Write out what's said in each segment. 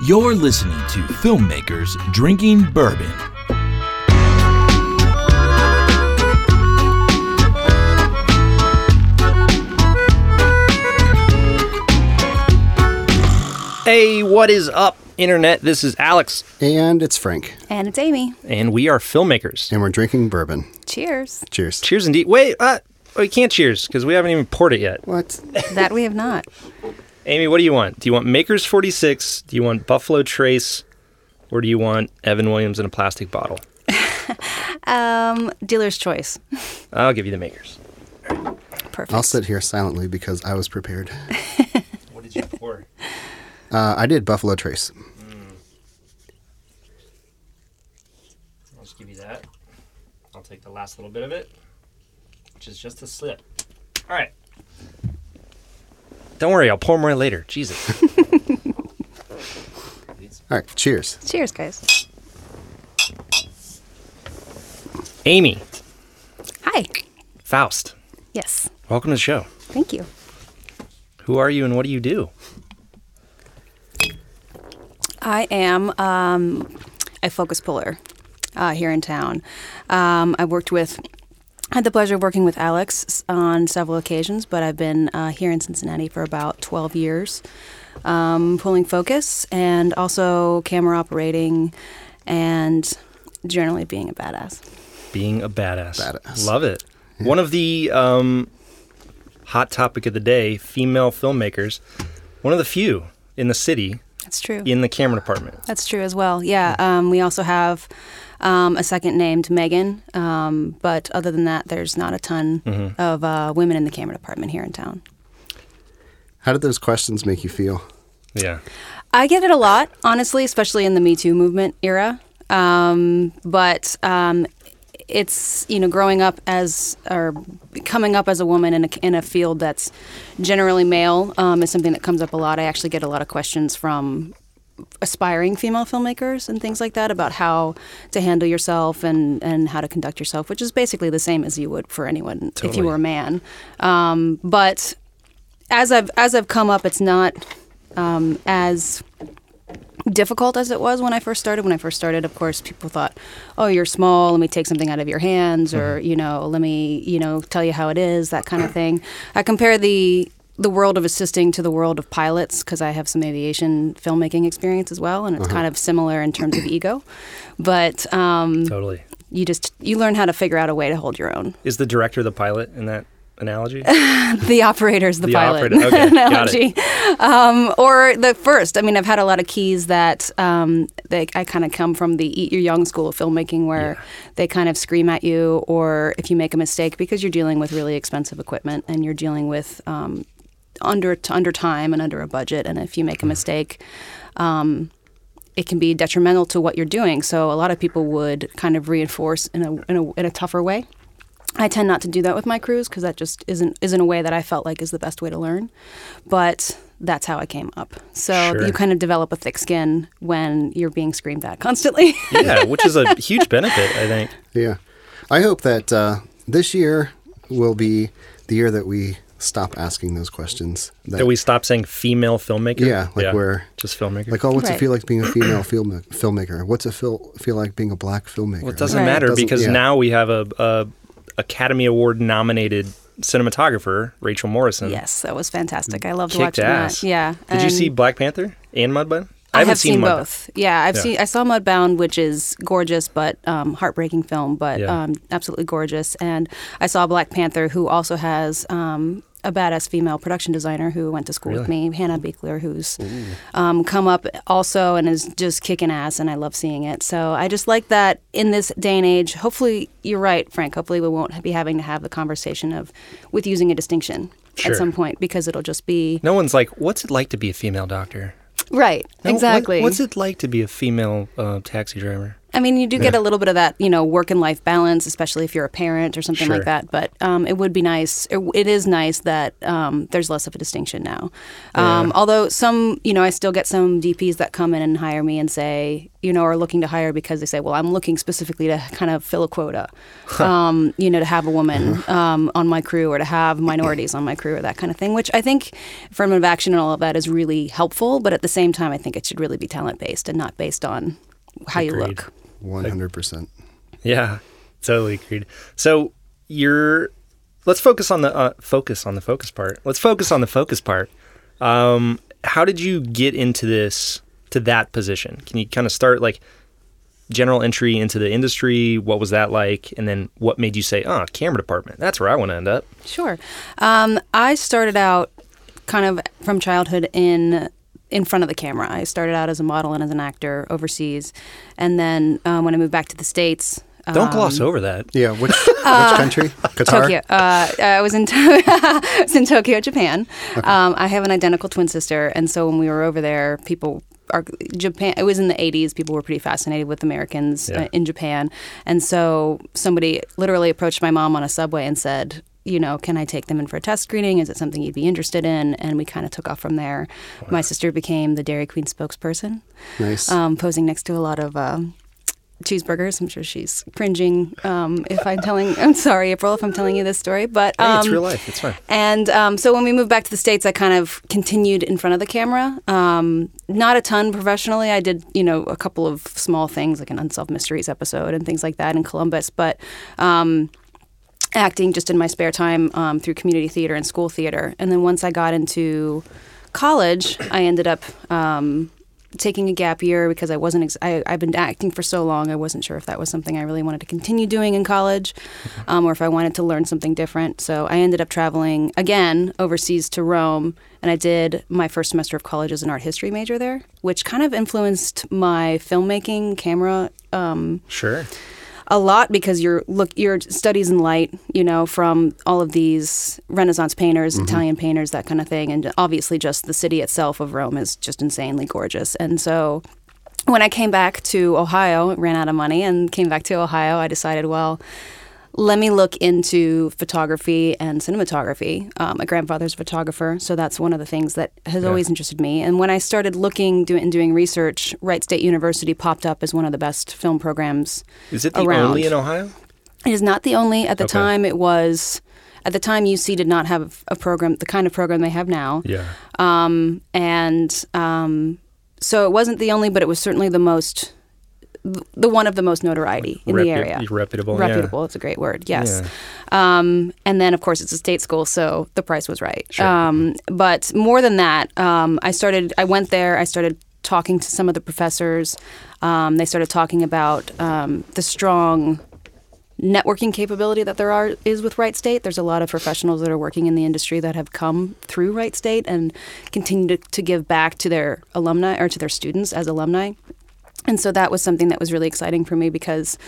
You're listening to Filmmakers Drinking Bourbon. Hey, what is up, Internet? This is Alex, And it's Frank. And it's Amy. and we are filmmakers. And we're drinking bourbon. Cheers. Cheers. Cheers indeed. Wait, uh, we can't cheers because we haven't even poured it yet. What? That we have not. Amy, what do you want? Do you want Maker's 46? Do you want Buffalo Trace? Or do you want Evan Williams in a plastic bottle? Um, dealer's choice. I'll give you the Makers. Perfect. I'll sit here silently because I was prepared. What did you pour? Uh, I did Buffalo Trace. I'll just give you that. I'll take the last little bit of it, which is just a slip. All right. Don't worry, I'll pour more later. Jesus. All right. Cheers. Cheers, guys. Amy, Hi. Faust, Yes. welcome to the show. Thank you. Who are you and what do you do? I am um, a focus puller uh, here in town. Um, I worked with, had the pleasure of working with Alex on several occasions, but I've been uh, here in Cincinnati for about 12 years, um, pulling focus and also camera operating and generally being a badass. Being a badass. Badass. Love it. One of the um, hot topic of the day, female filmmakers. One of the few in the city That's true. in the camera department. That's true as well. Yeah. Um, we also have um, a second named Megan, um, but other than that, there's not a ton of uh, women in the camera department here in town. How did those questions make you feel? Yeah. I get it a lot, honestly, especially in the Me Too movement era. Um, but um, it's you know growing up as or coming up as a woman in a, in a field that's generally male um, is something that comes up a lot. I actually get a lot of questions from aspiring female filmmakers and things like that about how to handle yourself and, and how to conduct yourself, which is basically the same as you would for anyone if you were a man. Um, but as I've as I've come up, it's not um, as difficult as it was when I first started. When I first started, of course, people thought, "Oh, you're small. Let me take something out of your hands," or you know, "Let me you know tell you how it is," that kind of thing. I compare the the world of assisting to the world of pilots because I have some aviation filmmaking experience as well, and it's kind of similar in terms of ego. But um, Totally. you just you learn how to figure out a way to hold your own. Is the director the pilot in that analogy? The operator's the, The pilot operator, okay, got it. analogy, um, or the first. I mean, I've had a lot of keys that um, they, I kind of come from the Eat Your Young school of filmmaking, where Yeah. they kind of scream at you, or if you make a mistake because you're dealing with really expensive equipment and you're dealing with um, under under time and under a budget, and if you make a Mm. mistake. Um, it can be detrimental to what you're doing. So a lot of people would kind of reinforce in a in a, in a tougher way. I tend not to do that with my crews because that just isn't isn't a way that I felt like is the best way to learn. But that's how I came up. So Sure. you kind of develop a thick skin when you're being screamed at constantly. yeah, which is a huge benefit, I think. Yeah. I hope that uh, this year will be the year that we stop asking those questions. That we stop saying female filmmaker. Yeah, like we're- just filmmaker. like, oh, what's it feel like being a female film filmmaker? What's it feel feel like being a black filmmaker? well, it doesn't Right. matter Doesn't- because yeah. now we have a, a Academy Award nominated cinematographer, Rachel Morrison. yes, that was fantastic. I loved Kicked watching ass. that. Yeah. Did you see Black Panther and Mudbound? I, haven't have seen, Mudbound. both. Yeah, I've Yeah. seen. I saw Mudbound, which is gorgeous, but um, heartbreaking film, but Yeah. um, absolutely gorgeous. And I saw Black Panther, who also has um, a badass female production designer who went to school with me, Hannah Beachler, who's um, come up also and is just kicking ass, and I love seeing it. So I just like that in this day and age. Hopefully, you're right, Frank. Hopefully, we won't be having to have the conversation of with using a distinction Sure. at some point because it'll just be No one's like, what's it like to be a female doctor? right. No, what- exactly. what's it like to be a female uh, taxi driver? I mean, you do get a little bit of that, you know, work and life balance, especially if you're a parent or something Sure. like that. But um, it would be nice. It, it is nice that um, there's less of a distinction now. Um, Although some, you know, I still get some DPs that come in and hire me and say, you know, are looking to hire because they say, well, I'm looking specifically to kind of fill a quota, um, you know, to have a woman um, on my crew or to have minorities on my crew or that kind of thing. Which I think affirmative action and all of that is really helpful. But at the same time, I think it should really be talent based and not based on how you Agreed. look. One hundred percent. Yeah, totally agreed. So you're. Let's focus on the uh, focus on the focus part. Let's focus on the focus part. Um, how did you get into this to that position? Can you kind of start like general entry into the industry? What was that like? And then what made you say, "Oh, camera department. That's where I want to end up." Sure. Um, I started out kind of from childhood in in front of the camera. I started out as a model and as an actor overseas, and then um, when I moved back to the states. Don't gloss over that. Yeah. Which which country? Qatar. Tokyo. Uh, I was in I was in Tokyo, Japan. Um, I have an identical twin sister, and so when we were over there, people are Japan. It was in the '80s. People were pretty fascinated with Americans Yeah. uh, in Japan, and so somebody literally approached my mom on a subway and said. You know, can I take them in for a test screening? Is it something you'd be interested in? And we kind of took off from there. My sister became the Dairy Queen spokesperson, Nice. um, posing next to a lot of um, cheeseburgers. I'm sure she's cringing um, if I'm telling. I'm sorry, April, if I'm telling you this story, but Hey, it's um, real life. It's fine. And um, so when we moved back to the states, I kind of continued in front of the camera. Um, not a ton professionally. I did, you know, a couple of small things like an Unsolved Mysteries episode and things like that in Columbus, but. Acting just in my spare time um, through community theater and school theater. And then once I got into college, I ended up um, taking a gap year because I wasn't. Ex- I, I've been acting for so long. I wasn't sure if that was something I really wanted to continue doing in college, um, or if I wanted to learn something different. So I ended up traveling again overseas to Rome, and I did my first semester of college as an art history major there, which kind of influenced my filmmaking, camera um, Sure. A lot because your look your studies in light, you know, from all of these Renaissance painters, mm-hmm. Italian painters, that kind of thing, and obviously just the city itself of Rome is just insanely gorgeous. And so when I came back to Ohio, ran out of money and came back to Ohio, I decided, well, let me look into photography and cinematography. Um, my grandfather's a photographer, so that's one of the things that has always interested me. And when I started looking do, and doing research, Wright State University popped up as one of the best film programs Is it the around. only in Ohio? It is not the only. At the Okay. time, it was. At the time, UC did not have a program, the kind of program they have now. Yeah. Um, and um, so it wasn't the only, but it was certainly the most, the one of the most notoriety in the area. reputable, yeah. Reputable. It's a great word. Yes. Um, and then, of course, it's a state school, so the price was right. Um, but more than that, um, I started. I went there. I started talking to some of the professors. Um, they started talking about um, the strong networking capability that there are is with Wright State. There's a lot of professionals that are working in the industry that have come through Wright State and continue to, to give back to their alumni or to their students as alumni. And so that was something that was really exciting for me because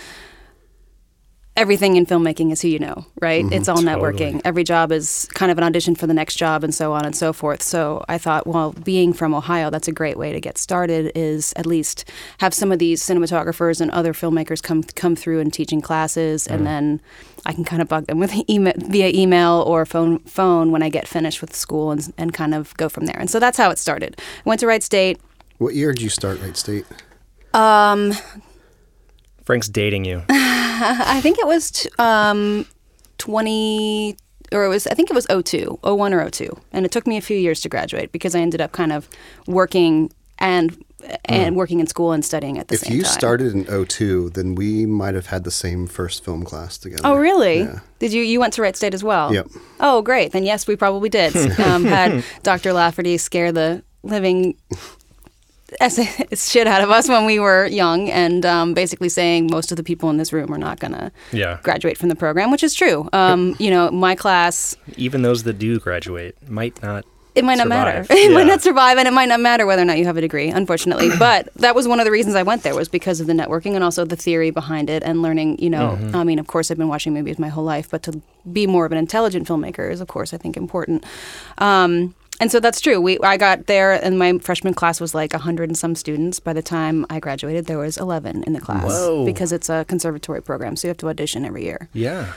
everything in filmmaking is who you know, right? Mm-hmm. It's all Totally. networking. Every job is kind of an audition for the next job and so on and so forth. So I thought, well, being from Ohio, that's a great way to get started is at least have some of these cinematographers and other filmmakers come come through and teaching classes and uh-huh. then I can kind of bug them with email via email or phone phone when I get finished with school and and kind of go from there. And so that's how it started. I went to Wright State. What year did you start Wright State? Um, Frank's dating you. I think it was t- um, 20 or it was I think it was 02, 01 or 02. And it took me a few years to graduate because I ended up kind of working and and working in school and studying at the If same time. If you started in 02, then we might have had the same first film class together. Oh, really? Yeah. Did you you went to Wright State as well? Yep. Oh, great. Then yes, we probably did. um, had Dr. Lafferty scare the living s- shit out of us when we were young, and um, basically saying most of the people in this room are not going to Yeah. graduate from the program, which is true. Um, you know, my class, Even those that do graduate might not. it might not matter. Survive. It might not survive, and it might not matter whether or not you have a degree, unfortunately. but that was one of the reasons I went there was because of the networking and also the theory behind it and learning. You know, Mm-hmm. I mean, of course, I've been watching movies my whole life, but to be more of an intelligent filmmaker is, of course, I think important. Um, and so that's true. We I got there, and my freshman class was like hundred and some students. By the time I graduated, there was eleven in the class Whoa. because it's a conservatory program, so you have to audition every year. Yeah.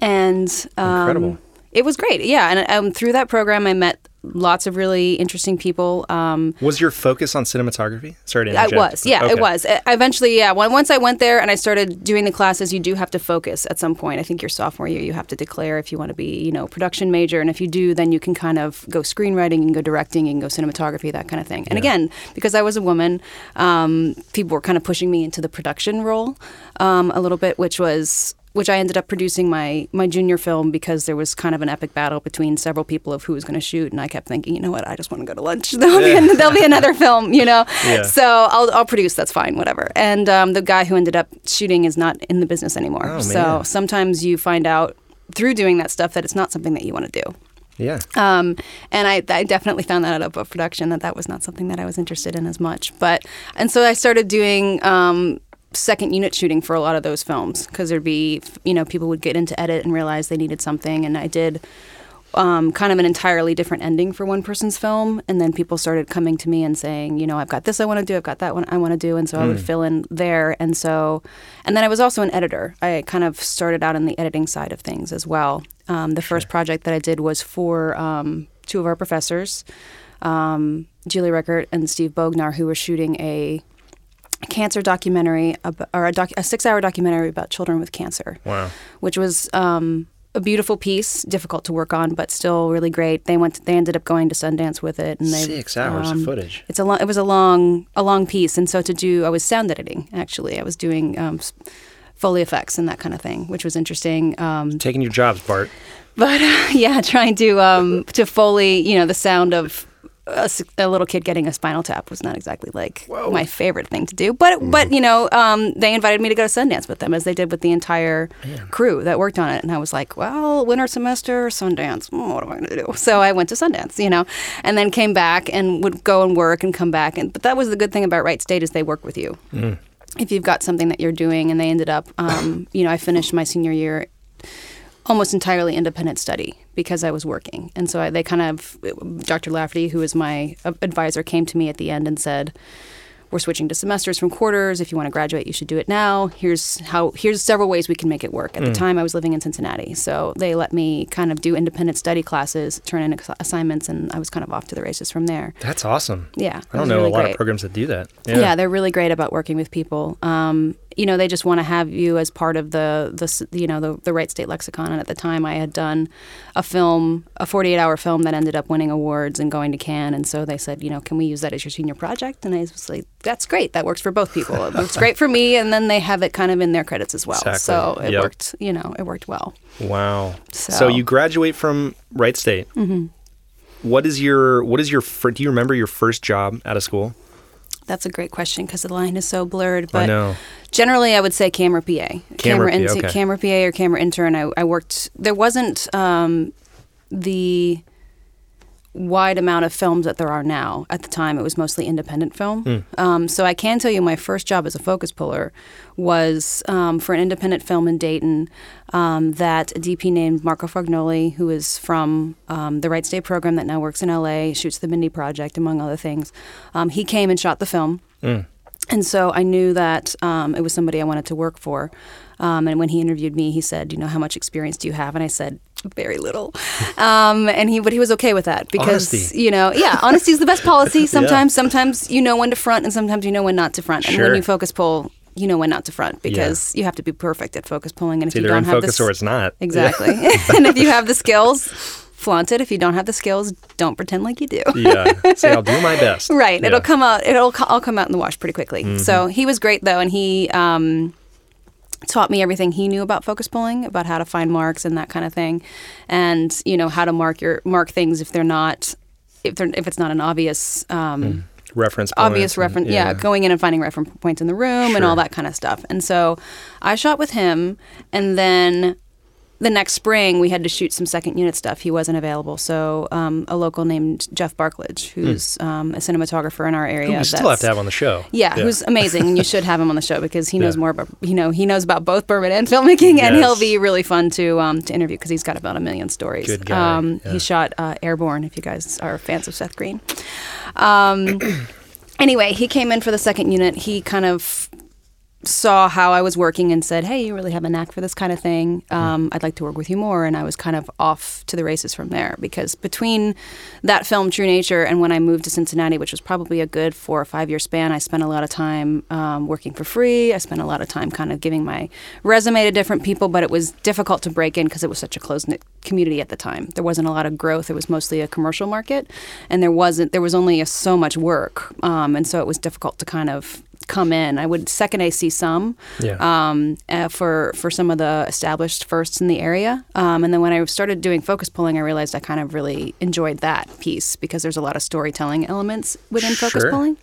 and um, Incredible. It was great, yeah. And um, through that program, I met lots of really interesting people. Um, Was your focus on cinematography? Sorry to interject. was, yeah, Okay. it was. I- Eventually, yeah. Once I went there and I started doing the classes, you do have to focus at some point. I think your sophomore year, you have to declare if you want to be, you know, production major, and if you do, then you can kind of go screenwriting, and go directing, and go cinematography, that kind of thing. And again, because I was a woman, um, people were kind of pushing me into the production role um, a little bit, which was. Which I ended up producing my my junior film because there was kind of an epic battle between several people of who was going to shoot, and I kept thinking, you know what, I just want to go to lunch. There'll, be, an- there'll be another film, you know. Yeah. So I'll, I'll produce. That's fine, whatever. And um, the guy who ended up shooting is not in the business anymore. Oh, so sometimes you find out through doing that stuff that it's not something that you want to do. Yeah. Um, and I, I definitely found that out about production that that was not something that I was interested in as much. But and so I started doing um, second unit shooting for a lot of those films because there'd be you know people would get into edit and realize they needed something, and I did. Um, kind of an entirely different ending for one person's film, and then people started coming to me and saying, you know, I've got this I want to do, I've got that one I want to do, and so I would fill in there, and so, and then I was also an editor. I kind of started out in the editing side of things as well. Um, the first project that I did was for um, two of our professors, um, Julie Reichert and Steve Bognar, who were shooting a cancer documentary, or a, doc- a six-hour documentary about children with cancer Wow. which was um, a beautiful piece, difficult to work on, but still really great. They went. they ended up going to Sundance with it, and they Six hours um, of footage. It's a long. It was a long, a long piece, and so to do, I was sound editing. Actually, I was doing um, foley effects and that kind of thing, which was interesting. Um, Taking your jobs, Bart. but uh, yeah, trying to um, to foley, you know, the sound of a, a little kid getting a spinal tap was not exactly like Whoa. my favorite thing to do. But but you know, um, they invited me to go to Sundance with them as they did with the entire crew that worked on it, and I was like, well, winter semester, Sundance, mm, what am I going to do? So I went to Sundance, you know, and then came back and would go and work and come back. And but that was the good thing about Wright State is they work with you. If you've got something that you're doing, and they ended up, um, you know, I finished my senior year almost entirely independent study because I was working. And so I, they kind of, Dr. Lafferty, who was my advisor, came to me at the end and said, we're switching to semesters from quarters. If you want to graduate, you should do it now. Here's how. Here's several ways we can make it work. At the time, I was living in Cincinnati, so they let me kind of do independent study classes, turn in ass- assignments, and I was kind of off to the races from there. That's awesome. Yeah, I don't know really a lot great. of programs that do that. Yeah. they're really great about working with people. Um, you know, they just want to have you as part of the the you know the the Wright State lexicon. And at the time, I had done a film, a 48 hour film that ended up winning awards and going to Cannes. And so they said, you know, can we use that as your senior project? And I was like, that's great. That works for both people. It works great for me, and then they have it kind of in their credits as well. Exactly. So it Yep. worked. You know, it worked well. Wow. So, So- you graduate from Wright State. Mm-hmm. What is your what is your do you remember your first job out of school? That's a great question because the line is so blurred. I But know. Generally, I would say camera PA, Camera PA, in- okay. camera PA or camera intern. I, I worked. There wasn't um, the wide amount of films that there are now. At the time, it was mostly independent film. Hmm. Um, so I can tell you, my first job as a focus puller was um, for an independent film in Dayton um, that a DP named Marco Fargnoli, who is from um, the Wright State program that now works in LA, shoots the Mindy Project, among other things. Um, he came and shot the film. And so I knew that um, it was somebody I wanted to work for. Um, and when he interviewed me, he said, "You know, how much experience do you have?" And I said, "Very little." Um, and he, but he was okay with that because Honesty. you know, yeah, honesty is the best policy. Sometimes, sometimes you know when to front, and sometimes you know when not to front. And Sure. when you focus pull, you know when not to front because you have to be perfect at focus pulling. And It's if you don't have focus this, or it's not. exactly, and if you have the skills, flaunt it. If you don't have the skills, don't pretend like you do. yeah. Say I'll do my best. Right. Yeah. It'll come out. It'll all come out in the wash pretty quickly. So he was great though, and he um, taught me everything he knew about focus pulling, about how to find marks and that kind of thing, and you know how to mark your mark things if they're not if they're if it's not an obvious. Um, reference Obvious reference, yeah. going in and finding reference points in the room and all that kind of stuff. And so I shot with him, and then the next spring we had to shoot some second unit stuff. He wasn't available, so um, a local named Jeff Barklage, who's um, a cinematographer in our area. Hmm. We still have to have on the show. yeah, who's amazing, and you should have him on the show because he knows Yeah. more about you know he knows about both bourbon and filmmaking, and he'll be really fun to um, to interview because he's got about a million stories. Good guy, Um, yeah. He shot uh, Airborne. If you guys are fans of Seth Green. Um, anyway, he came in for the second unit. He kind of saw how I was working and said, "Hey, you really have a knack for this kind of thing. Um, I'd like to work with you more." And I was kind of off to the races from there because between that film, True Nature, and when I moved to Cincinnati, which was probably a good four or five year span, I spent a lot of time um, working for free. I spent a lot of time kind of giving my resume to different people, but it was difficult to break in because it was such a close knit community at the time. There wasn't a lot of growth. It was mostly a commercial market, and there wasn't. There was only a, so much work, um, and so it was difficult to kind of come in. I would second AC some Yeah. um, uh, for for some of the established firsts in the area, um, and then when I started doing focus pulling, I realized I kind of really enjoyed that piece because there's a lot of storytelling elements within focus Sure. pulling.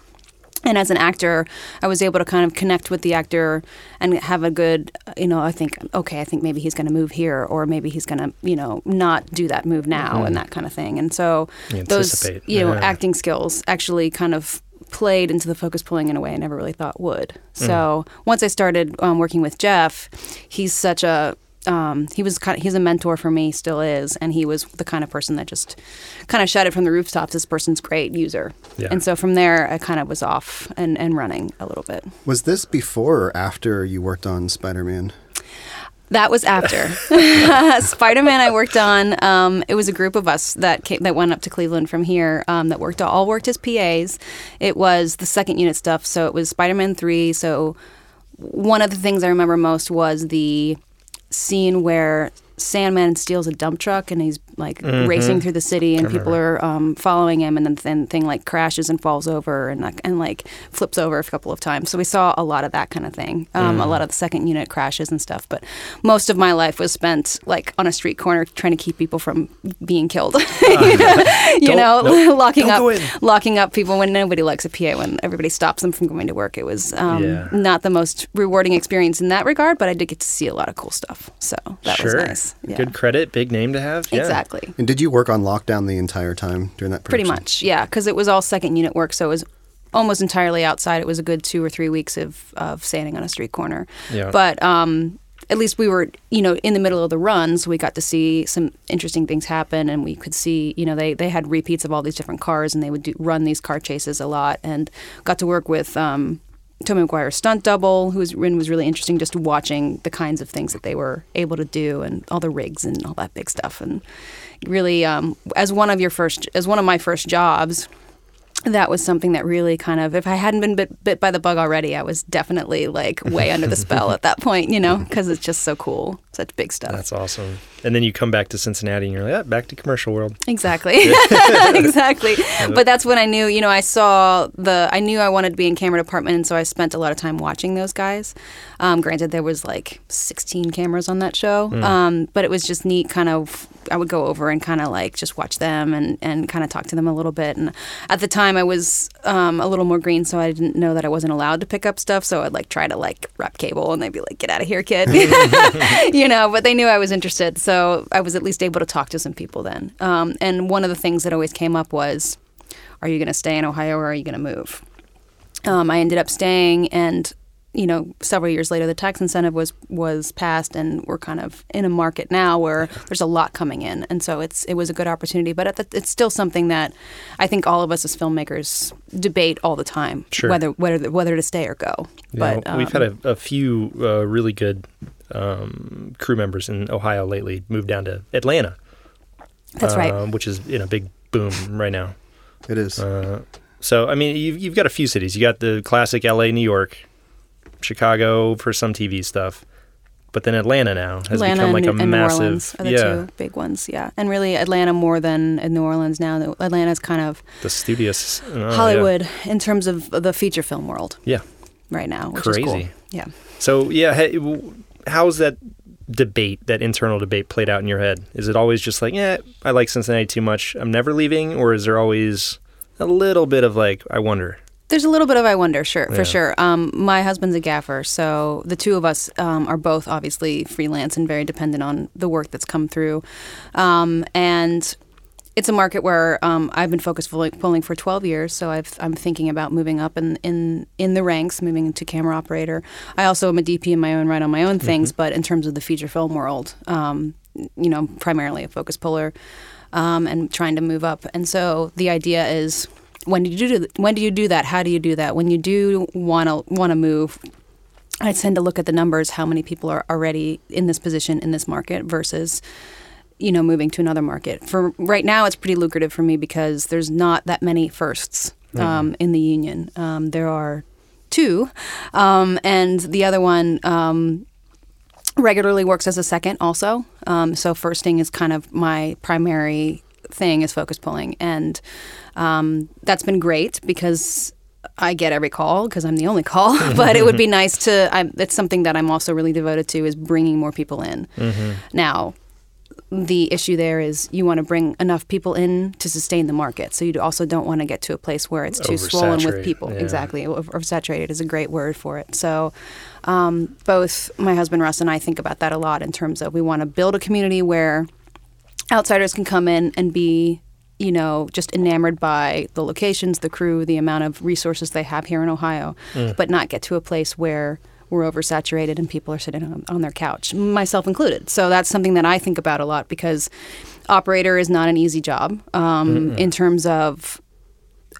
And as an actor, I was able to kind of connect with the actor and have a good, you know, I think, okay, I think maybe he's going to move here, or maybe he's going to, you know, not do that move now, and that kind of thing. And so You those, you know, Yeah. acting skills actually kind of played into the focus pulling in a way I never really thought would. So once I started um, working with Jeff, he's such a um, he was kind of, he's a mentor for me, still is, and he was the kind of person that just kind of shouted from the rooftops, "This person's great user." Yeah. And so from there, I kind of was off and, and running a little bit. Was this before or after you worked on Spider Man? That was after Spider Man. I worked on. Um, it was a group of us that came, that went up to Cleveland from here. Um, that worked all worked as PAs. It was the second unit stuff. So it was Spider Man three. So one of the things I remember most was the scene where Sandman steals a dump truck and he's like racing through the city and people are um, following him and then the thing, like crashes and falls over and like, and like flips over a couple of times. So we saw a lot of that kind of thing. Um, A lot of the second unit crashes and stuff. But most of my life was spent like on a street corner trying to keep people from being killed. you know, nope. locking Don't up locking up people when nobody likes a PA when everybody stops them from going to work. It was um, Yeah. not the most rewarding experience in that regard, but I did get to see a lot of cool stuff. So that sure. was nice. Yeah. Good credit, big name to have. Yeah. Exactly. And did you work on lockdown the entire time during that Pretty much, yeah, because it was all second unit work, so it was almost entirely outside. It was a good two or three weeks of, of standing on a street corner. Yeah. But um, at least we were, you know, in the middle of the runs, we got to see some interesting things happen, and we could see, you know, they, they had repeats of all these different cars, and they would do, run these car chases a lot, and got to work with. Um, Tobey Maguire's stunt double, who was, was really interesting just watching the kinds of things that they were able to do and all the rigs and all that big stuff. And really, um, as one of your first, as one of my first jobs, that was something that really kind of, if I hadn't been bit, bit by the bug already, I was definitely like way under the spell at that point, you know, because it's just so cool, such big stuff. That's awesome. And then you come back to Cincinnati and you're like, yeah, back to commercial world. Exactly. exactly. But that's when I knew, you know, I saw the, I knew I wanted to be in camera department. And so I spent a lot of time watching those guys. Um, granted, there was like 16 cameras on that show. Um, but it was just neat kind of, I would go over and kind of like just watch them and, and kind of talk to them a little bit. And at the time I was um, a little more green, so I didn't know that I wasn't allowed to pick up stuff. So I'd like try to like wrap cable and they'd be like, get out of here, kid. you know, but they knew I was interested. So I was at least able to talk to some people then. Um, and one of the things that always came up was, are you going to stay in Ohio or are you going to move? Um, I ended up staying, and you know, several years later, the tax incentive was was passed, and we're kind of in a market now where there's a lot coming in, and so it's it was a good opportunity. But the, it's still something that I think all of us as filmmakers debate all the time, Sure. whether whether whether to stay or go. Yeah, but we've um, had a, a few uh, really good um, crew members in Ohio lately moved down to Atlanta. that's right. um, Which is in a big boom right now. It is. Uh, so I mean, you've you've got a few cities. You got the classic L.A., New York, Chicago for some TV stuff, but then Atlanta now has Atlanta become like and, a and massive. New Orleans are the yeah, two big ones, yeah. And really, Atlanta more than New Orleans now. Atlanta's kind of the studios. oh, yeah. Hollywood in terms of the feature film world Yeah. right now, which is cool. Crazy. Yeah. So yeah, hey, w- how's that debate, that internal debate, played out in your head? Is it always just like, yeah, I like Cincinnati too much, I'm never leaving, or is there always a little bit of like, I wonder? There's a little bit of I wonder, sure, Yeah. for sure. Um, my husband's a gaffer, so the two of us um, are both obviously freelance and very dependent on the work that's come through. Um, and it's a market where um, I've been focused pulling for 12 years, so I've, I'm thinking about moving up in, in in the ranks, moving into camera operator. I also am a DP in my own right on my own things, but in terms of the feature film world, um, you know, primarily a focus puller, um, and trying to move up. And so the idea is, when do you do when do you do that? How do you do that? When you do want to want to move, I tend to look at the numbers, how many people are already in this position in this market versus, you know, moving to another market. For right now, it's pretty lucrative for me because there's not that many firsts um, in the union. Um, there are two, um, and the other one um, regularly works as a second also. Um, so firsting is kind of my primary thing is focus pulling, and um, that's been great because I get every call because I'm the only call. but it would be nice to. I'm, it's something that I'm also really devoted to is bringing more people in. Now. The issue there is you want to bring enough people in to sustain the market. So you also don't want to get to a place where it's too swollen with people. yeah. Exactly. Over- Oversaturated is a great word for it. So um, both my husband Russ and I think about that a lot in terms of we want to build a community where outsiders can come in and be you know just enamored by the locations the crew the amount of resources they have here in ohio but not get to a place where we're oversaturated and people are sitting on, on their couch myself included so that's something that i think about a lot because operator is not an easy job um, in terms of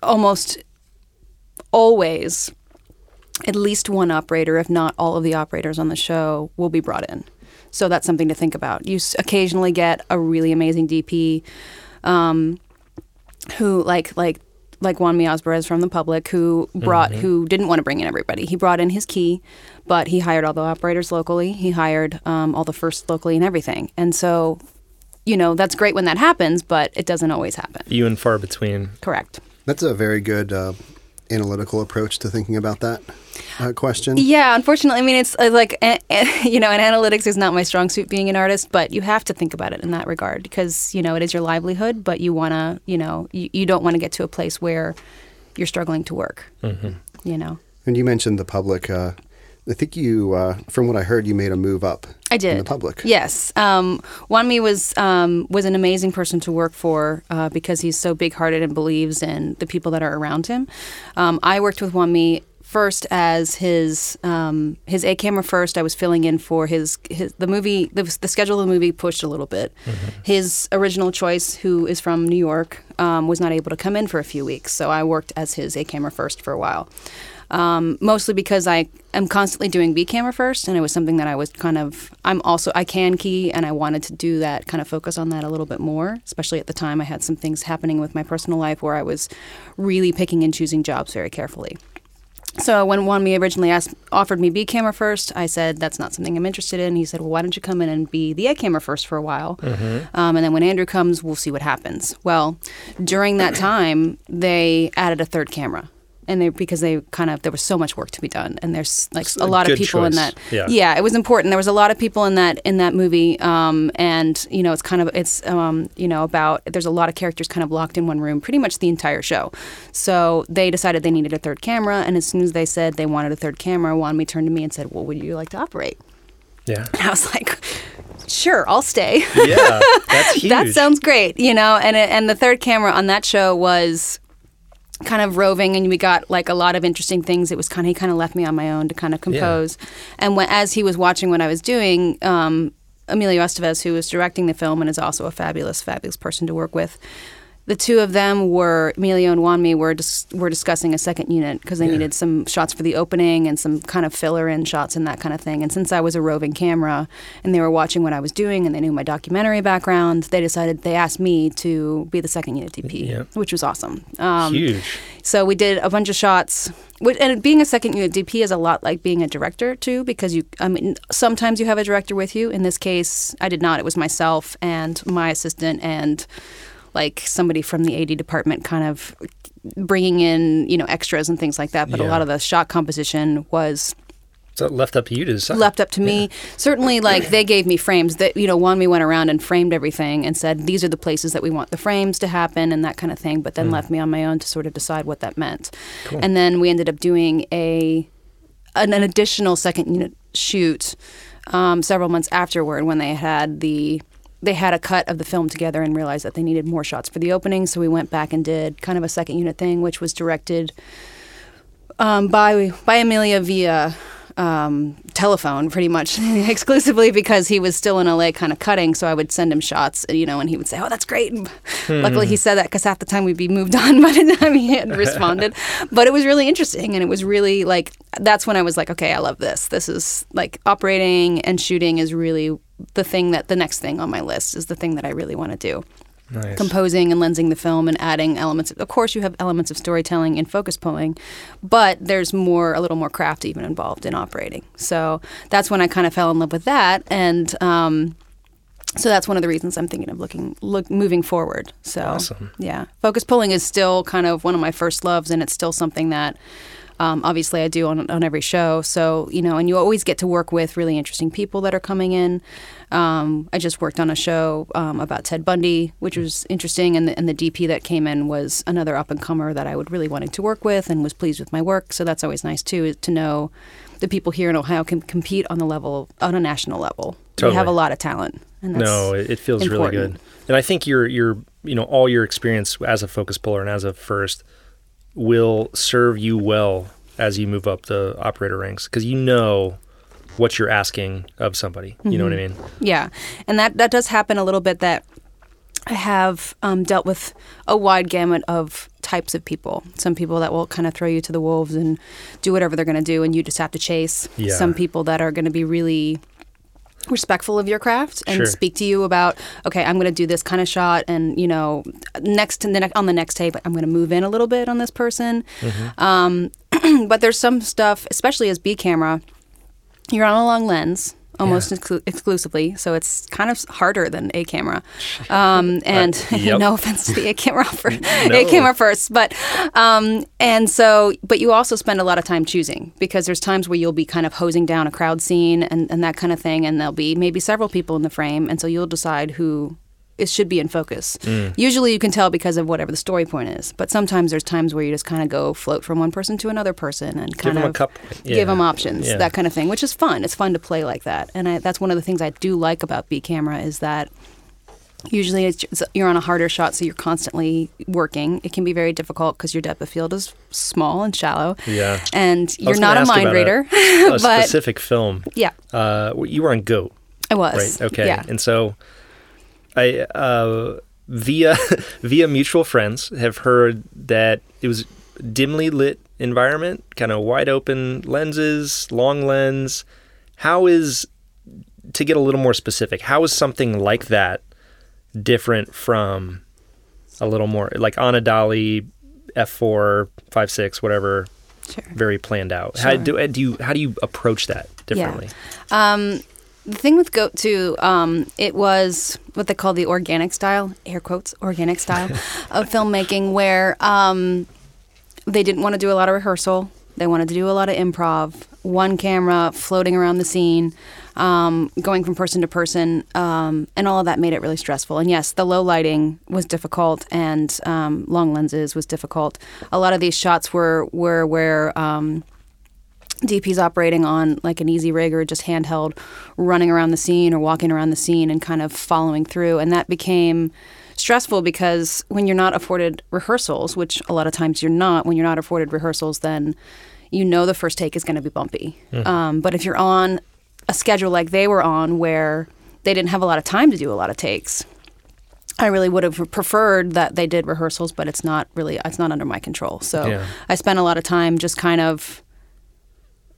almost always at least one operator, if not all of the operators on the show, will be brought in. So that's something to think about. You occasionally get a really amazing DP, um, who like like like Juanmi Azpiroz from the public, who brought who didn't want to bring in everybody. He brought in his key, but he hired all the operators locally. He hired um, all the first locally and everything. And so, you know, that's great when that happens, but it doesn't always happen. Few and far between. Correct. That's a very good uh, analytical approach to thinking about that uh, question. Yeah, unfortunately, I mean, it's uh, like, eh, you know, and analytics is not my strong suit being an artist, but you have to think about it in that regard because, you know, it is your livelihood, but you want to, you know, you, you don't want to get to a place where you're struggling to work, you know. And you mentioned the public. I think you, uh, from what I heard, you made a move up. I did. In the public. Yes. Um, Juanmi was um, was an amazing person to work for uh, because he's so big hearted and believes in the people that are around him. Um, I worked with Juanmi first as his um, his A camera first. I was filling in for his, his the movie the, the schedule of the movie pushed a little bit. His original choice, who is from New York, um, was not able to come in for a few weeks, so I worked as his A camera first for a while um, mostly because I am constantly doing B camera first, and it was something that I was kind of. I'm also I can key, and I wanted to do that, kind of focus on that a little bit more. Especially at the time, I had some things happening with my personal life where I was really picking and choosing jobs very carefully. So when Juanmi originally asked, offered me B camera first, I said that's not something I'm interested in. He said, well, why don't you come in and be the A camera first for a while, um, and then when Andrew comes, we'll see what happens. Well, during that time, they added a third camera. And they because they kind of there was so much work to be done, and there's like a lot of people in choice. that. Yeah. it was important. There was a lot of people in that in that movie, um, and you know it's kind of it's um, you know about there's a lot of characters kind of locked in one room pretty much the entire show. So they decided they needed a third camera, and as soon as they said they wanted a third camera, Juanmi turned to me and said, "Well, would you like to operate?" Yeah. And I was like, "Sure, I'll stay." Yeah. That's huge. that sounds great, you know. And it, and the third camera on that show was kind of roving, and we got like a lot of interesting things. It was kind of he kind of left me on my own to kind of compose. And when, as he was watching what I was doing, um, Emilio Estevez, who was directing the film and is also a fabulous, fabulous person to work with. The two of them were Emilio and Juanmi were dis- were discussing a second unit because they needed some shots for the opening and some kind of filler in shots and that kind of thing. And since I was a roving camera and they were watching what I was doing and they knew my documentary background, they decided they asked me to be the second unit DP, Yeah. which was awesome. Um, huge. so we did a bunch of shots. And being a second unit DP is a lot like being a director too, because you, I mean, sometimes you have a director with you. In this case, I did not. It was myself and my assistant and like somebody from the AD department, kind of bringing in you know extras and things like that. But a lot of the shot composition was So left up to you to decide. left up to me. Certainly, like they gave me frames that you know. One, we went around and framed everything and said these are the places that we want the frames to happen and that kind of thing. But then left me on my own to sort of decide what that meant. And then we ended up doing a an, an additional second unit shoot um, several months afterward when they had the they had a cut of the film together and realized that they needed more shots for the opening. So we went back and did kind of a second unit thing, which was directed um, by by Emilio via um, telephone, pretty much exclusively because he was still in LA, kind of cutting. So I would send him shots, you know, and he would say, "Oh, that's great." And Luckily, he said that because half the time we'd be moved on by the time he had responded. but it was really interesting, and it was really like that's when I was like, "Okay, I love this. This is like operating and shooting is really the thing that the next thing on my list is the thing that I really want to do." Nice. composing and lensing the film and adding elements. Of, of course, you have elements of storytelling and focus pulling, but there's more, a little more craft even involved in operating. So that's when I kind of fell in love with that, and um, so that's one of the reasons I'm thinking of looking, look, moving forward. So Awesome. yeah, focus pulling is still kind of one of my first loves, and it's still something that. Um, obviously, I do on, on every show. So, you know, and you always get to work with really interesting people that are coming in. Um, I just worked on a show um, about Ted Bundy, which was interesting, and the, and the DP that came in was another up and comer that I would really wanted to work with and was pleased with my work. So that's always nice too, to know the people here in Ohio can compete on the level on a national level. We have a lot of talent. And that's no, it, it feels really good. And I think your your you know all your experience as a focus puller and as a first will serve you well as you move up the operator ranks because you know what you're asking of somebody. You know what I Mm-hmm. mean? Yeah, and that that does happen a little bit. That I have um, dealt with a wide gamut of types of people. Some people that will kind of throw you to the wolves and do whatever they're going to do, and you just have to chase. Yeah. Some people that are going to be really respectful of your craft and Sure. speak to you about okay i'm going to do this kind of shot and you know next to the ne- on the next tape i'm going to move in a little bit on this person um, but there's some stuff especially as b camera you're on a long lens almost exclu- exclusively so it's kind of harder than a camera. Um, and yep. no offense to the a camera for a camera first but um, and so but you also spend a lot of time choosing because there's times where you'll be kind of hosing down a crowd scene and, and that kind of thing and there'll be maybe several people in the frame and so you'll decide who it should be in focus. Mm. Usually you can tell because of whatever the story point is, but sometimes there's times where you just kind of go float from one person to another person and kind them a of couple- give them options, Yeah. that kind of thing, which is fun. It's fun to play like that, and I, that's one of the things I do like about B camera is that usually it's you're on a harder shot, so you're constantly working. It can be very difficult because your depth of field is small and shallow, Yeah. and you're not a mind reader, A, a but specific film. yeah, Uh, you were on Goat, I was. right? Okay. yeah. And so, I uh, via via mutual friends have heard that it was dimly lit environment, kind of wide open lenses, long lens. How is to get a little more specific? How is something like that different from a little more like on a dolly f4 5 6 whatever Sure. very planned out how do, do you how do you approach that differently Um, the thing with Goat too, um, it was what they call the organic style, air quotes, organic style of filmmaking, where um, they didn't want to do a lot of rehearsal. They wanted to do a lot of improv, one camera floating around the scene, um, going from person to person, um, and all of that made it really stressful. And yes, the low lighting was difficult, and um, long lenses was difficult. A lot of these shots were were where. DP's operating on like an easy rig or just handheld, running around the scene or walking around the scene and kind of following through. And that became stressful because when you're not afforded rehearsals, which a lot of times you're not, when you're not afforded rehearsals, then you know the first take is going to be bumpy. Um, but if you're on a schedule like they were on where they didn't have a lot of time to do a lot of takes, I really would have preferred that they did rehearsals, but it's not really it's not under my control. So Yeah. I spent a lot of time just kind of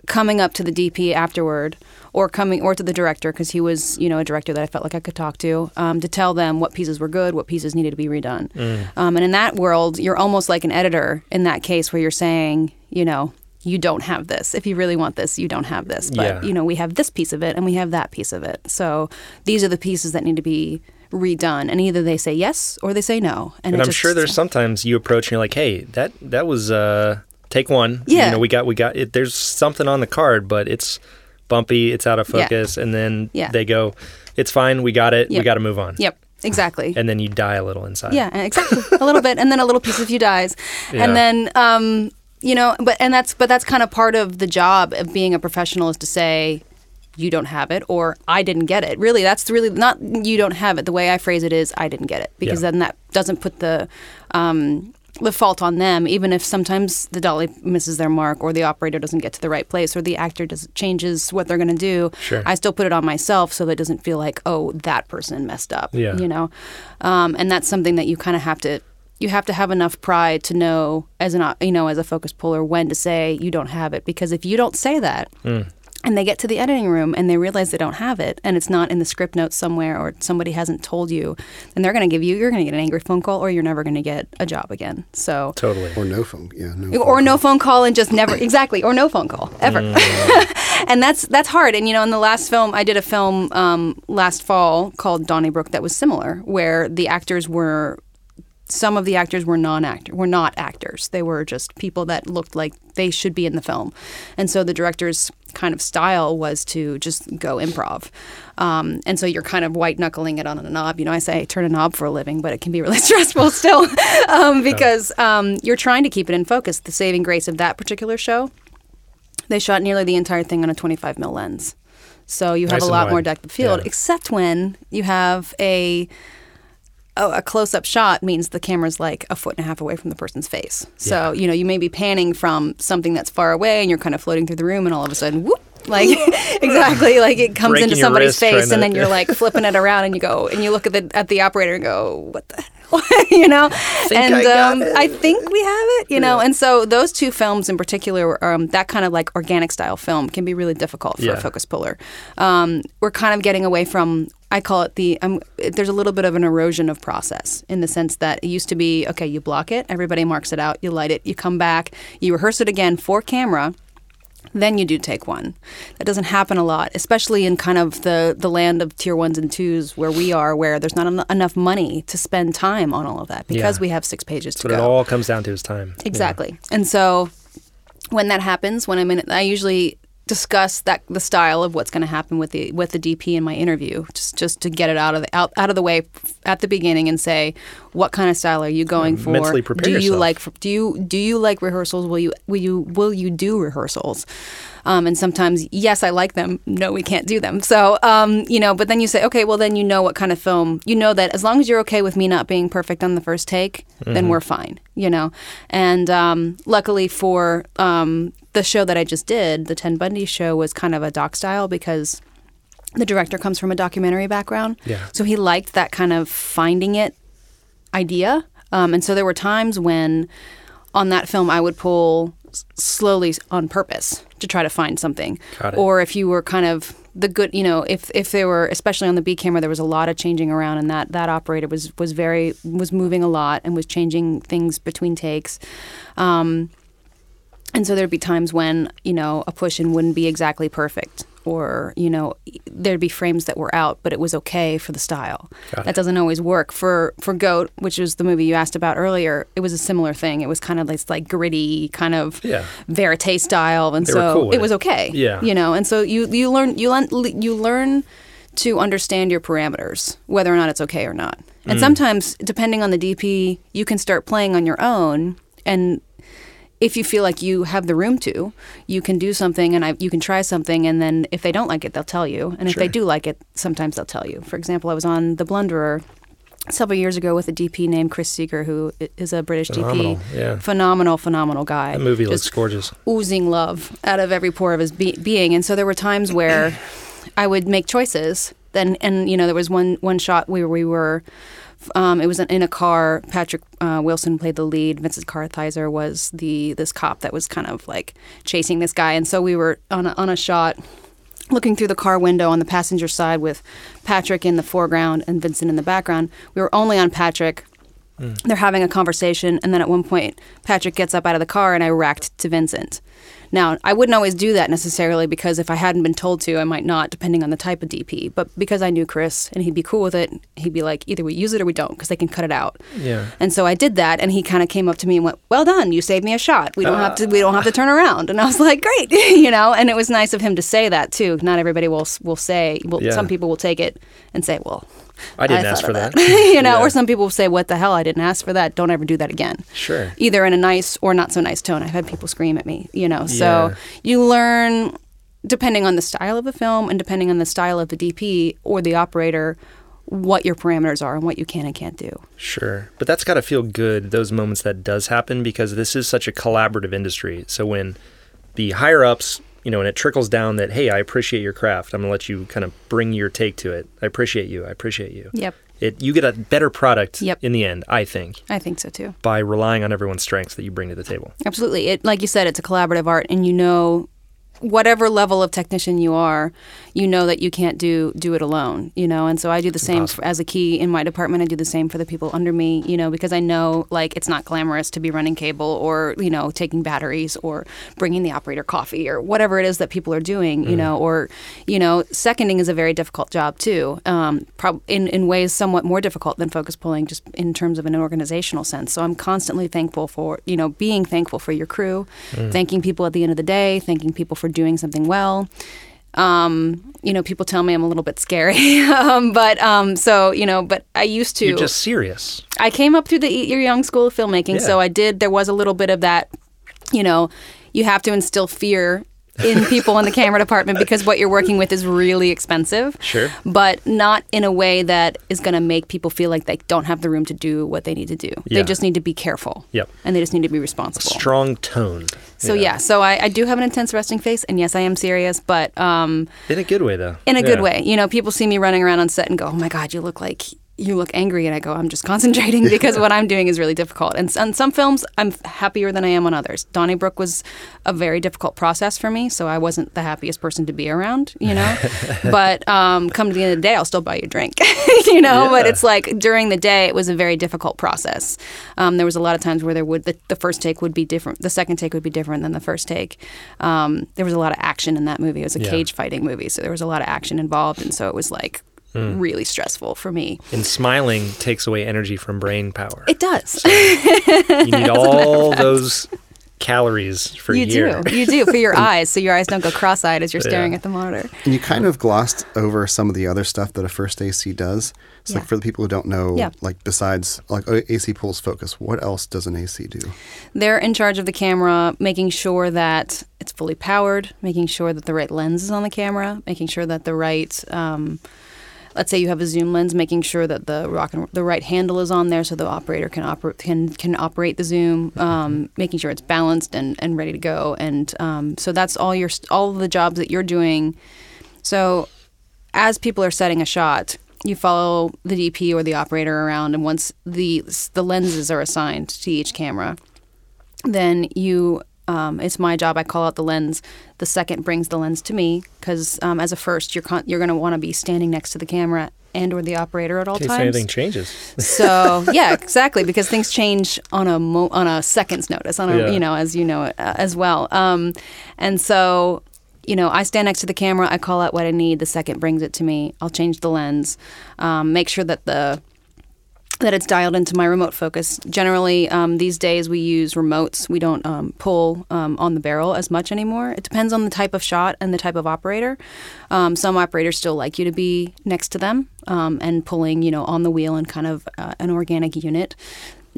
coming up to the DP afterward, or coming or to the director because he was you know a director that I felt like I could talk to um, to tell them what pieces were good, what pieces needed to be redone. Um, and in that world, you're almost like an editor in that case where you're saying you know. You don't have this. If you really want this, you don't have this. But Yeah. you know, we have this piece of it and we have that piece of it. So these are the pieces that need to be redone. And either they say yes or they say no. and And, i'm just- sure there's sometimes you approach and you're like hey that that was uh take one. Yeah. you know, we got we got it. There's something on the card, but it's bumpy. It's out of Yeah. focus, and then Yeah. they go, it's fine. We got it. We got to move on. Yep, exactly. And then you die a little inside. Yeah, exactly. a little bit, and then a little piece of you dies, Yeah. and then um, you know, but and that's but that's kind of part of the job of being a professional is to say you don't have it or I didn't get it. Really, that's really not you don't have it. The way I phrase it is I didn't get it because Yeah. then that doesn't put the um, the fault on them, even if sometimes the dolly misses their mark or the operator doesn't get to the right place or the actor does changes what they're going to do. Sure. I still put it on myself so that it doesn't feel like oh that person messed up. Yeah. You know, um, and that's something that you kind of have to you have to have enough pride to know as an you know as a focus puller when to say you don't have it because if you don't say that and they get to the editing room and they realize they don't have it and it's not in the script notes somewhere or somebody hasn't told you then they're going to give you you're going to get an angry phone call or you're never going to get a job again so totally. Or no phone. Yeah, no. or phone no call. phone call and just never exactly or no phone call ever and that's that's hard and you know in the last film i did a film um, last fall called donnybrook that was similar where the actors were some of the actors were non-actor were not actors. They were just people that looked like they should be in the film. And so the director's kind of style was to just go improv. Um, and so you're kind of white knuckling it on a knob. You know i say I turn a knob for a living but it can be really stressful still um, because um, you're trying to keep it in focus. The saving grace of that particular show they shot nearly the entire thing on a 25 mil lens. So you have Nice a lot wide. more depth of field Yeah. except when you have a a, a close-up shot means the camera's like a foot and a half away from the person's face. So you know you may be panning from something that's far away, and you're kind of floating through the room, and all of a sudden, whoop! Like exactly, like it comes Breaking into somebody's face, and then you're like flipping it around, and you go, and you look at the at the operator and go, what the. hell?" you know, and I um. I think we have it. You know, and so those two films in particular, um, that kind of like organic style film, can be really difficult for Yeah. a focus puller. Um, we're kind of getting away from. I call it the. Um, there's a little bit of an erosion of process in the sense that it used to be okay. You block it, everybody marks it out, you light it, you come back, you rehearse it again for camera. Then you do take one. That doesn't happen a lot, especially in kind of the, the land of tier ones and twos where we are, where there's not en- enough money to spend time on all of that because Yeah. we have six pages to But it all comes down to his time. Exactly. And so when that happens, when I'm in I usually discuss that the style of what's going to happen with the with the DP in my interview, just just to get it out of the out, out of the way at the beginning and say what kind of style are you going for? mentally prepare do you yourself. like do you do you like rehearsals? Will you will you will you do rehearsals? Um, and sometimes, yes, I like them. No, we can't do them. So, um, you know, but then you say, okay, well, then you know what kind of film. You know that as long as you're okay with me not being perfect on the first take, then we're fine. You know, and um, luckily for um, the show that I just did, the Ted Bundy show was kind of a doc style because the director comes from a documentary background. Yeah. So he liked that kind of finding it idea. Um, and so there were times when on that film I would pull s- slowly on purpose to try to find something. Got it. Or if you were kind of the good, you know, if if they were especially on the B camera, there was a lot of changing around, and that that operator was was very was moving a lot and was changing things between takes. Um, and so there'd be times when, you know, a push in wouldn't be exactly perfect. Or, you know, there'd be frames that were out, but it was okay for the style. Got that it. doesn't always work. For for Goat, which was the movie you asked about earlier, it was a similar thing. It was kind of this like gritty, kind of Yeah. verite style. And They so cool with it was it. okay. Yeah. You know, and so you you learn you learn you learn to understand your parameters, whether or not it's okay or not. And Mm. sometimes, depending on the DP, you can start playing on your own. And if you feel like you have the room to, you can do something and I, you can try something. And then if they don't like it, they'll tell you. And if they do like it, sometimes they'll tell you. For example, I was on The Blunderer several years ago with a DP named Chris Seeger, who is a British Phenomenal, DP. yeah. Phenomenal, phenomenal guy. That movie looks gorgeous. oozing love out of every pore of his be- being. And so there were times where I would make choices. Then, and you know, there was one one shot where we were. Um, it was in a car. Patrick uh, Wilson played the lead. Vincent Kartheiser was the this cop that was kind of like chasing this guy. And so we were on a, on a shot, looking through the car window on the passenger side with Patrick in the foreground and Vincent in the background. We were only on Patrick They're having a conversation, and then at one point, Patrick gets up out of the car, and I racked to Vincent. Now, I wouldn't always do that necessarily because if I hadn't been told to, I might not, depending on the type of DP. But because I knew Chris and he'd be cool with it, he'd be like, either we use it or we don't because they can cut it out. Yeah. And so I did that, and he kind of came up to me and went, "Well done, you saved me a shot. We don't have to. We don't have to turn around." And I was like, "Great," you know. And it was nice of him to say that too. Not everybody will will say. Well, Yeah. some people will take it and say, "Well." I didn't thought ask for that. you know, Yeah. or some people will say, "What the hell? I didn't ask for that. Don't ever do that again." Sure. Either in a nice or not so nice tone. I've had people scream at me, you know. So Yeah. you learn depending on the style of the film and depending on the style of the DP or the operator what your parameters are and what you can and can't do. Sure. But that's got to feel good, those moments that does happen, because this is such a collaborative industry. So when the higher ups, you know, and it trickles down that, hey, I appreciate your craft. I'm going to let you kind of bring your take to it. I appreciate you. I appreciate you. Yep. It, you get a better product Yep. in the end, I think, I think so too. by relying on everyone's strengths that you bring to the table. Absolutely. It like you said, it's a collaborative art, and you know, whatever level of technician you are, you know that you can't do do it alone. You know, and so I do the same as a key in my department. I do the same for the people under me. You know, because I know like it's not glamorous to be running cable or you know taking batteries or bringing the operator coffee or whatever it is that people are doing. You know, or you know, seconding is a very difficult job too. Um, prob- in in ways somewhat more difficult than focus pulling, just in terms of an organizational sense. So I'm constantly thankful for you know being thankful for your crew, thanking people at the end of the day, thanking people for doing something well. Um, you know, people tell me I'm a little bit scary, um, but um, so you know, but I used to. You're just serious. I came up through the Eat Your Young School of Filmmaking, Yeah. so I did. There was a little bit of that, you know, you have to instill fear in people in the camera department because what you're working with is really expensive. Sure. But not in a way that is going to make people feel like they don't have the room to do what they need to do. Yeah. They just need to be careful. Yep. And they just need to be responsible. Strong tone. So yeah, so I, I do have an intense resting face, and yes, I am serious, but um, In a good way, though. in a good way. You know, people see me running around on set and go, "Oh my God, you look like you look angry," and I go, "I'm just concentrating because what I'm doing is really difficult." And on some films, I'm happier than I am on others. Donnybrook was a very difficult process for me, so I wasn't the happiest person to be around. You know, but um, come to the end of the day, I'll still buy you a drink. you know, but it's like during the day, it was a very difficult process. Um, there was a lot of times where there would the, the first take would be different, the second take would be different than the first take. Um, there was a lot of action in that movie. It was a Yeah. cage fighting movie, so there was a lot of action involved, and so it was like Hmm. really stressful for me. And smiling takes away energy from brain power. It does. you need all those calories for you a year. do. You do for your eyes, so your eyes don't go cross-eyed as you're staring Yeah. at the monitor. And you kind of glossed over some of the other stuff that a first AC does. So, Yeah. like for the people who don't know, Yeah. like besides like AC pulls focus, what else does an AC do? They're in charge of the camera, making sure that it's fully powered, making sure that the right lens is on the camera, making sure that the right, um, let's say you have a zoom lens, making sure that the rock and, the right handle is on there so the operator can operate can can operate the zoom, um, making sure it's balanced and, and ready to go. And um, so that's all your all the jobs that you're doing. So as people are setting a shot, you follow the DP or the operator around, and once the the lenses are assigned to each camera, then you um, it's my job. I call out the lens. The second brings the lens to me because um, as a first, you're con- you're going to want to be standing next to the camera and or the operator at all In case times. anything changes. So yeah, exactly, because things change on a mo- on a second's notice, on a Yeah. you know as you know uh, as well. Um, and so you know, I stand next to the camera. I call out what I need. The second brings it to me. I'll change the lens, um, make sure that the that it's dialed into my remote focus. Generally, um, these days we use remotes. We don't um, pull um, on the barrel as much anymore. It depends on the type of shot and the type of operator. Um, some operators still like you to be next to them um, and pulling, you know, on the wheel and kind of uh, an organic unit.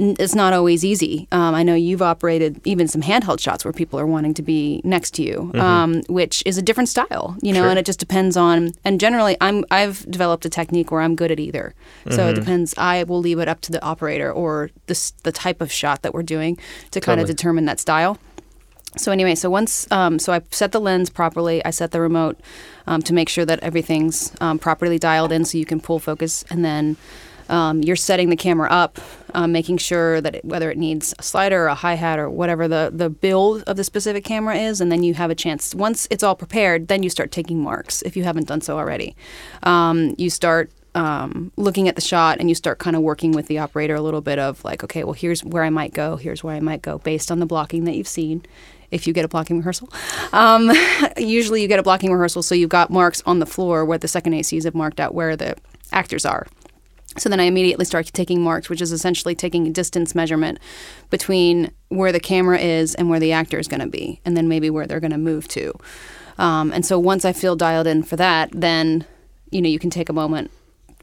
It's not always easy. Um, I know you've operated even some handheld shots where people are wanting to be next to you, um, which is a different style, you know, Sure. and it just depends on. And generally, I'm I've developed a technique where I'm good at either. So it depends. I will leave it up to the operator or the the type of shot that we're doing to kind of determine that style. So anyway, so once um, so I set the lens properly, I set the remote um, to make sure that everything's um, properly dialed in, so you can pull focus, and then um, you're setting the camera up, um, making sure that it, whether it needs a slider or a hi hat or whatever the the build of the specific camera is, and then you have a chance. Once it's all prepared, then you start taking marks if you haven't done so already. Um, you start um, looking at the shot and you start kind of working with the operator a little bit of like, okay, well, here's where I might go, here's where I might go based on the blocking that you've seen. If you get a blocking rehearsal, um, usually you get a blocking rehearsal, so you've got marks on the floor where the second ACs have marked out where the actors are. So then I immediately start taking marks, which is essentially taking a distance measurement between where the camera is and where the actor is going to be, and then maybe where they're going to move to. Um, and so once I feel dialed in for that, then you know you can take a moment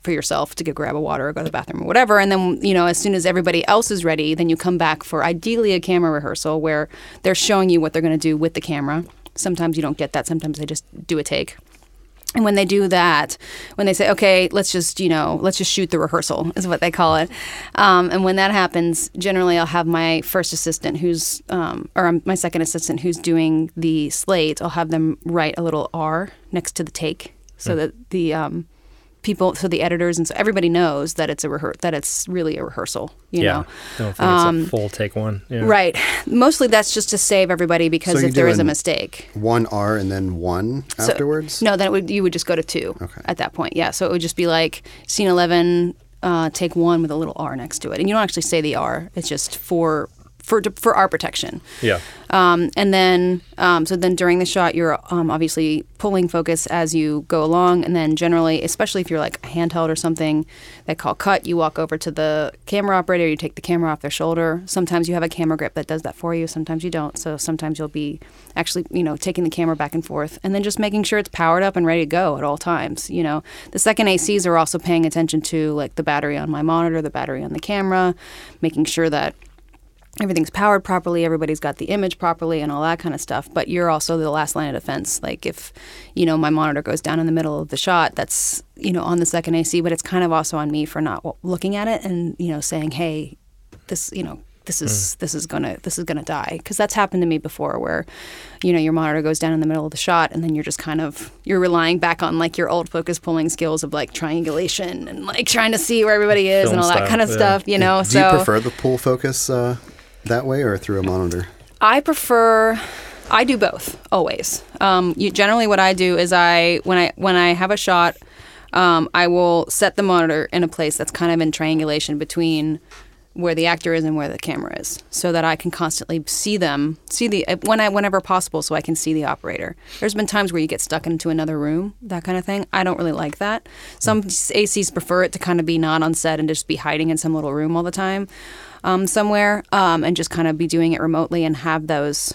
for yourself to go grab a water or go to the bathroom or whatever. And then, you know, as soon as everybody else is ready, then you come back for ideally a camera rehearsal where they're showing you what they're going to do with the camera. Sometimes you don't get that. Sometimes they just do a take. And when they do that, when they say, okay, let's just, you know, let's just shoot the rehearsal, is what they call it. Um, and when that happens, generally I'll have my first assistant who's, um, or um, my second assistant who's doing the slate, I'll have them write a little R next to the take so that the, um, people so the editors and so everybody knows that it's a rehear- that it's really a rehearsal you yeah. know Don't think it's a full take one. Yeah. right mostly that's just to save everybody because So if there is a mistake One R and then one so- afterwards. no then it would, you would just go to two Okay. at that point yeah so it would just be like scene 11 uh, take one with a little r next to it and you don't actually say the r it's just for for for our protection Yeah. um, and then, um, so then during the shot, you're um, obviously pulling focus as you go along. And then generally, especially if you're like handheld or something, they call cut. You walk over to the camera operator, you take the camera off their shoulder. Sometimes you have a camera grip that does that for you. Sometimes you don't. So sometimes you'll be actually, you know, taking the camera back and forth, and then just making sure it's powered up and ready to go at all times. You know, the second ACs are also paying attention to like the battery on my monitor, the battery on the camera, making sure that everything's powered properly, everybody's got the image properly, and all that kind of stuff. But you're also the last line of defense. Like if, you know, my monitor goes down in the middle of the shot, that's you know on the second AC, but it's kind of also on me for not looking at it and you know saying, hey, this you know this is this is gonna this is gonna die because that's happened to me before where you know your monitor goes down in the middle of the shot and then you're just kind of you're relying back on like your old focus pulling skills of like triangulation and like trying to see where everybody is Film and all that kind of yeah. stuff you know Do so do you prefer the pull focus uh, that way or through a monitor? I prefer. I do both always. Um, you, generally, what I do is I when I when I have a shot, um, I will set the monitor in a place that's kind of in triangulation between where the actor is and where the camera is, so that I can constantly see them, see the when I whenever possible, so I can see the operator. There's been times where you get stuck into another room, that kind of thing. I don't really like that. Some ACs prefer it to kind of be not on set and just be hiding in some little room all the time, um, somewhere, um, and just kind of be doing it remotely and have those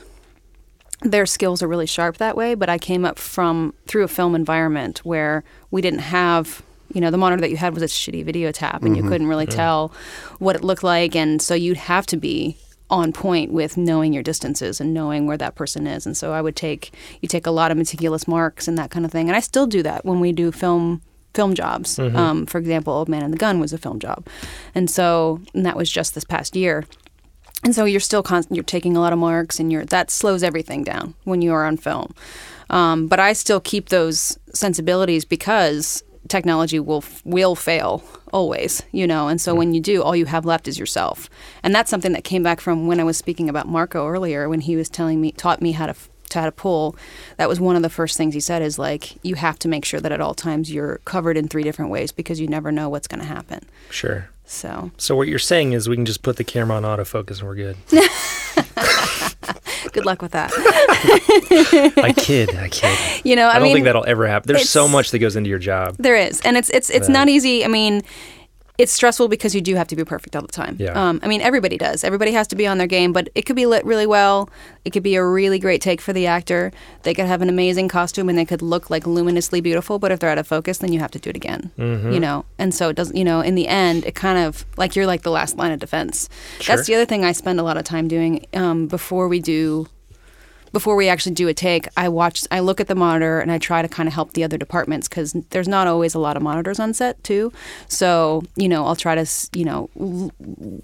their skills are really sharp that way but i came up from through a film environment where we didn't have you know the monitor that you had was a shitty video tap and you couldn't really tell what it looked like. And so you'd have to be on point with knowing your distances and knowing where that person is. And so i would take you take a lot of meticulous marks and that kind of thing. And i still do that when we do film film jobs. Um, for example old man and the gun was a film job. And so and that was just this past year. And so you're still constant you're taking a lot of marks and you're that slows everything down when you are on film. Um, but i still keep those sensibilities because technology will will fail always you know? And so when you do all you have left is yourself. And that's something that came back from when i was speaking about marco earlier when he was telling me taught me how to to how to pull that was one of the first things he said is like you have to make sure that at all times you're covered in three different ways because you never know what's going to happen. Sure. so. So what you're saying is we can just put the camera on autofocus and we're good. good luck with that I kid. I kid. you know I, i, don't mean think that'll ever happen. There's so much that goes into your job. There is, and it's it's it's Right. not easy. I mean, it's stressful because you do have to be perfect all the time. Yeah. Um, I mean, everybody does. Everybody has to be on their game, but it could be lit really well. It could be a really great take for the actor. They could have an amazing costume and they could look like luminously beautiful. But if they're out of focus, then you have to do it again. Mm-hmm. You know, and so it doesn't. You know, in the end, it kind of like you're like the last line of defense. Sure. That's the other thing I spend a lot of time doing um, before we do before we actually do a take, I watch, I look at the monitor and I try to kind of help the other departments because there's not always a lot of monitors on set too. So you know, I'll try to you know l-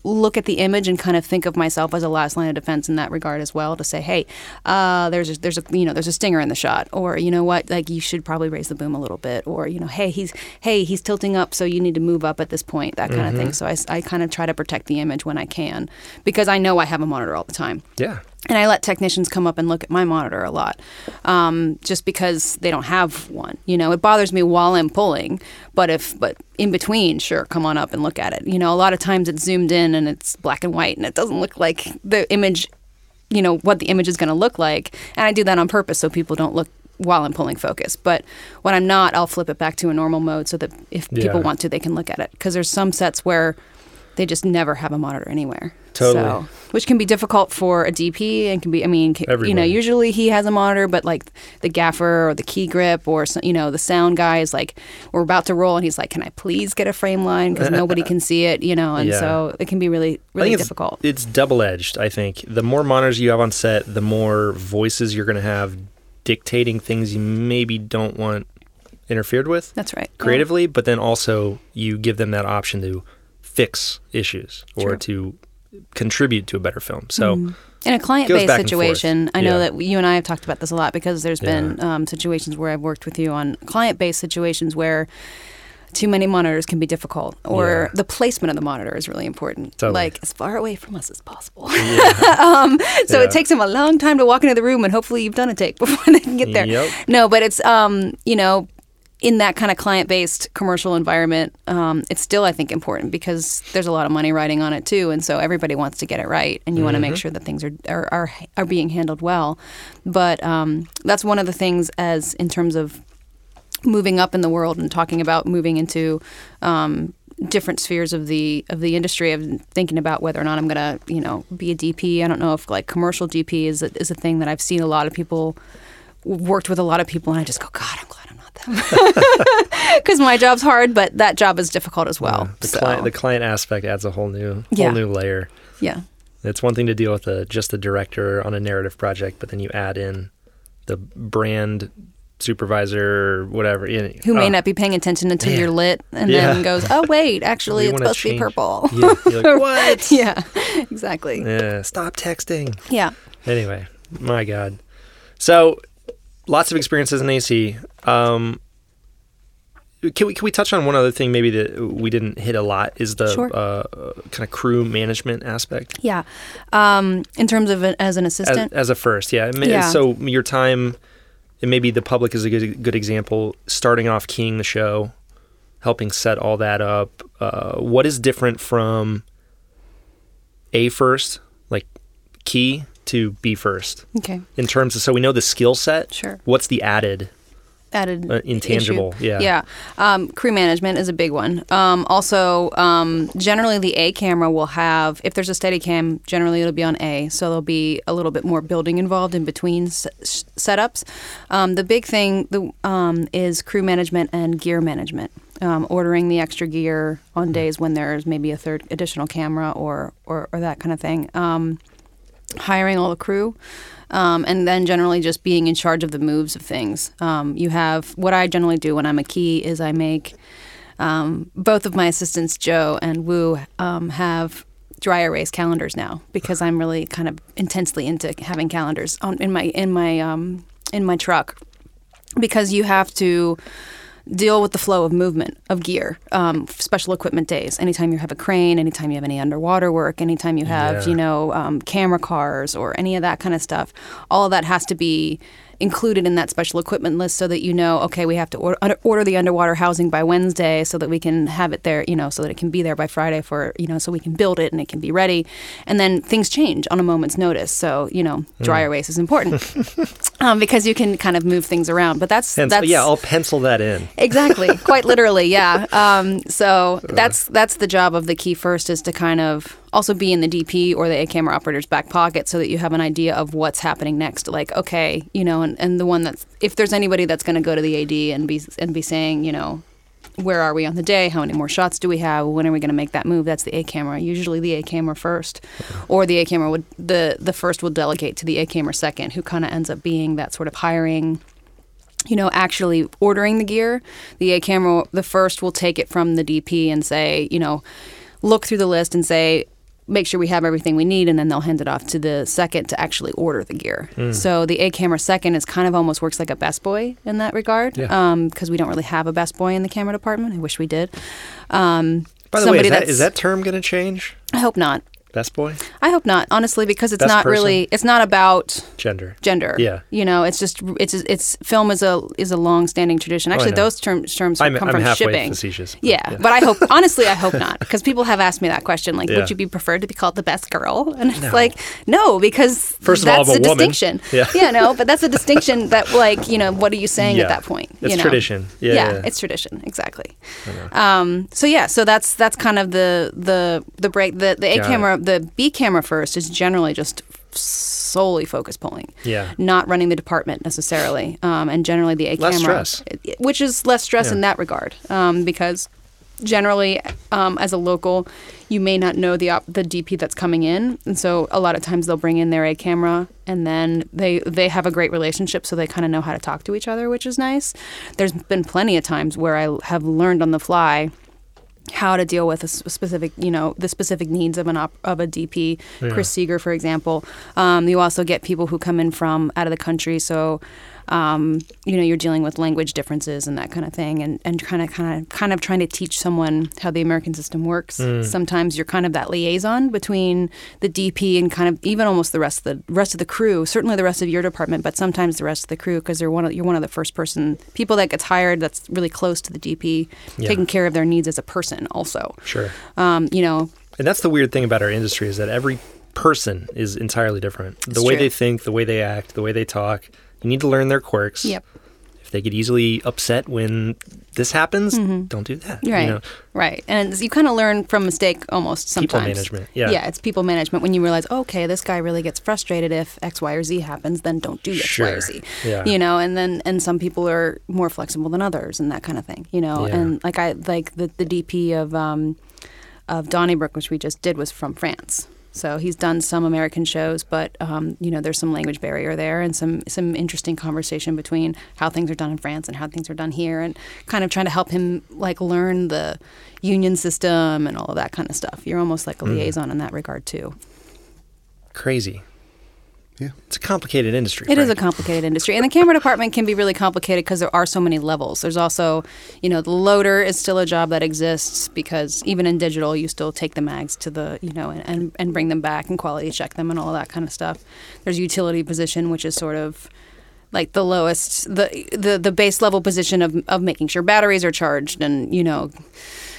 look at the image and kind of think of myself as a last line of defense in that regard as well. To say, hey, uh, there's a, there's a you know there's a stinger in the shot, or you know what, like you should probably raise the boom a little bit, or you know, hey, he's hey he's tilting up, so you need to move up at this point, that kind of thing. So I, I kind of try to protect the image when I can because I know I have a monitor all the time. Yeah. And I let technicians come up and look at my monitor a lot, um, just because they don't have one. You know, it bothers me while I'm pulling, but if but in between, sure, come on up and look at it. You know, a lot of times it's zoomed in and it's black and white, and it doesn't look like the image. You know what the image is going to look like, and I do that on purpose so people don't look while I'm pulling focus. But when I'm not, I'll flip it back to a normal mode so that if people want to, they can look at it. Because there's some sets where they just never have a monitor anywhere. Totally. So, which can be difficult for a DP and can be, I mean, ca- you know, usually he has a monitor, but like the gaffer or the key grip or, you know, the sound guy is like, we're about to roll and he's like, can I please get a frame line? Because nobody can see it, you know, and Yeah. so it can be really, really it's, difficult. It's double edged. I think the more monitors you have on set, the more voices you're going to have dictating things you maybe don't want interfered with That's right. creatively, but then also you give them that option to fix issues or to contribute to a better film. So In a client-based situation. I know Yeah. that you and I have talked about this a lot because there's been um, situations where I've worked with you on client-based situations where too many monitors can be difficult, or Yeah. the placement of the monitor is really important, Totally. like as far away from us as possible. um, so Yeah. it takes them a long time to walk into the room, and hopefully you've done a take before they can get there. Yep. No, but it's um, you know. In that kind of client-based commercial environment, um, it's still, I think, important because there's a lot of money riding on it too, and so everybody wants to get it right, and you want to make sure that things are, are are are being handled well. But um, that's one of the things, as in terms of moving up in the world and talking about moving into um, different spheres of the of the industry. Of thinking about whether or not I'm going to, you know, be a DP. I don't know if like commercial DP is a, is a thing that I've seen a lot of people worked with a lot of people, and I just go, God, I'm glad I'm them because my job's hard, but that job is difficult as well. the so, client the client aspect adds a whole new Yeah. whole new layer. yeah, It's one thing to deal with just the director on a narrative project, but then you add in the brand supervisor or whatever. who may oh, not be paying attention until Man. you're lit, and Yeah. then goes, oh wait, actually, it's supposed to be purple. Yeah, like, what? yeah, exactly. Yeah, stop texting. Yeah. Anyway, my God. So, lots of experiences in AC. Um, can we can we touch on one other thing maybe that we didn't hit a lot is the Sure. uh, kind of crew management aspect Yeah. Um, in terms of as an assistant, as a first, yeah. Yeah. So your time, and maybe the public is a good good example. Starting off keying the show, helping set all that up. Uh, what is different from A first, like key, to be first? okay, in terms of so we know the skill set. Sure. What's the added? added Uh, intangible, issue. yeah. Yeah. Um, crew management is a big one. Um, also, um, generally the A camera will have, if there's a steady cam, generally it'll be on A, so there'll be a little bit more building involved in between s- setups. Um, the big thing the, um, is crew management and gear management. Um, ordering the extra gear on days when there's maybe a third additional camera or, or, or that kind of thing. Um, hiring all the crew, um, and then generally just being in charge of the moves of things. Um, you have what I generally do when I'm a key is I make um, both of my assistants, Joe and Wu, um, have dry erase calendars now because I'm really kind of intensely into having calendars on, in my in my um, in my truck because you have to deal with the flow of movement of gear, um, special equipment days. Anytime you have a crane, anytime you have any underwater work, anytime you have Yeah. you know um, camera cars or any of that kind of stuff, all of that has to be included in that special equipment list so that you know okay we have to or- under- order the underwater housing by Wednesday so that we can have it there you know so that it can be there by Friday for you know so we can build it and it can be ready and then things change on a moment's notice so you know dry erase is important um, because you can kind of move things around but that's Hence, that's yeah, I'll pencil that in. exactly quite literally yeah. Um, so that's that's the job of the key first is to kind of also be in the dp or the a camera operator's back pocket so that you have an idea of what's happening next. Like okay you know and, and the one that's if there's anybody that's going to go to the ad and be and be saying you know where are we on the day? How many more shots do we have? When are we going to make that move? That's the A camera. Usually the A camera first, or the A camera would the the first will delegate to the A camera second, who kind of ends up being that sort of hiring you know, actually ordering the gear, the A camera, the first will take it from the DP and say, you know, look through the list and say, make sure we have everything we need, and then they'll hand it off to the second to actually order the gear. So the A camera second is kind of almost works like a best boy in that regard, Yeah. because we don't really have a best boy in the camera department. I wish we did. Um, By the way, is that's- is that term going to change? I hope not. Best boy? I hope not, honestly, because it's Best not person? really. It's not about Gender. gender. Yeah. You know, it's just it's it's film is a is a long standing tradition. Actually, Oh, those terms terms I'm, come I'm from shipping. facetious. but Yeah, but I hope honestly, I hope not, because people have asked me that question, like, Yeah. would you be preferred to be called the best girl? And it's like, no, because First of all, that's a woman. distinction. Yeah. no, but that's a distinction that, like, you know, what are you saying Yeah. at that point? It's you know? tradition. Yeah, yeah. it's tradition, exactly. Um, so yeah, so that's that's kind of the the the break. The the A it. Camera, the B camera first is generally just solely focus pulling. Yeah. not running the department necessarily, um, and generally the A Less camera, stress. which is less stress in that regard, um, because generally um, as a local you may not know the op- the DP that's coming in and so a lot of times they'll bring in their A camera and then they they have a great relationship so they kind of know how to talk to each other which is nice there's been plenty of times where I have learned on the fly how to deal with a specific, you know, the specific needs of an op- of a DP. Chris Seeger, for example. Um, you also get people who come in from out of the country, so um, you know you're dealing with language differences and that kind of thing, and and kind of kind of kind of trying to teach someone how the American system works. Sometimes you're kind of that liaison between the DP and kind of even almost the rest of the rest of the crew. Certainly the rest of your department, but sometimes the rest of the crew because they're one of, you're one of the first person people that gets hired that's really close to the DP, Yeah. taking care of their needs as a person also. Sure. Um, you know, And that's the weird thing about our industry is that every person is entirely different. The way true. they think, the way they act, the way they talk. You need to learn their quirks. yep, If they get easily upset when this happens, don't do that. you right, know? right, and you kind of learn from mistake almost sometimes. People management, yeah. yeah, it's people management when you realize, okay, this guy really gets frustrated if X, Y, or Z happens, then don't do X, Y, Sure. or Z. Yeah. You know, and then and some people are more flexible than others and that kind of thing. You know, Yeah. and like I like the the DP of um, of Donnybrook, which we just did, was from France. So he's done some American shows, but um, you know there's some language barrier there, and some some interesting conversation between how things are done in France and how things are done here, and kind of trying to help him like learn the union system and all of that kind of stuff. You're almost like a Mm. liaison in that regard too. Crazy. Yeah. It's a complicated industry. It is a complicated industry, and the camera department can be really complicated because there are so many levels. There's also, you know, the loader is still a job that exists because even in digital, you still take the mags to the, you know, and, and, and bring them back and quality check them and all that kind of stuff. There's utility position, which is sort of like the lowest, the the the base level position of of making sure batteries are charged and you know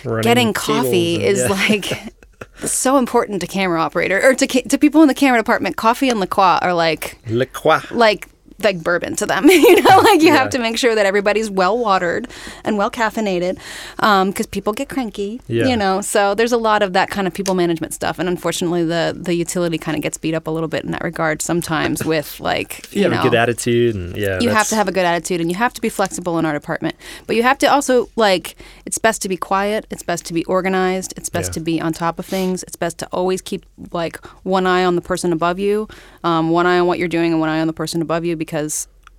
Running getting coffee and- is yeah. like so important to camera operator or to ca- to people in the camera department. Coffee and La Croix are like Le Croix. like like bourbon to them. you know, like you Yeah. have to make sure that everybody's well watered and well caffeinated because people get cranky. Yeah. You know, so there's a lot of that kind of people management stuff, and unfortunately, the the utility kind of gets beat up a little bit in that regard sometimes with like You, you, have know a good attitude, and yeah, you have to have a good attitude and you have to be flexible in our department but you have to also like it's best to be quiet it's best to be organized it's best Yeah. to be on top of things it's best to always keep like one eye on the person above you um, one eye on what you're doing and one eye on the person above you because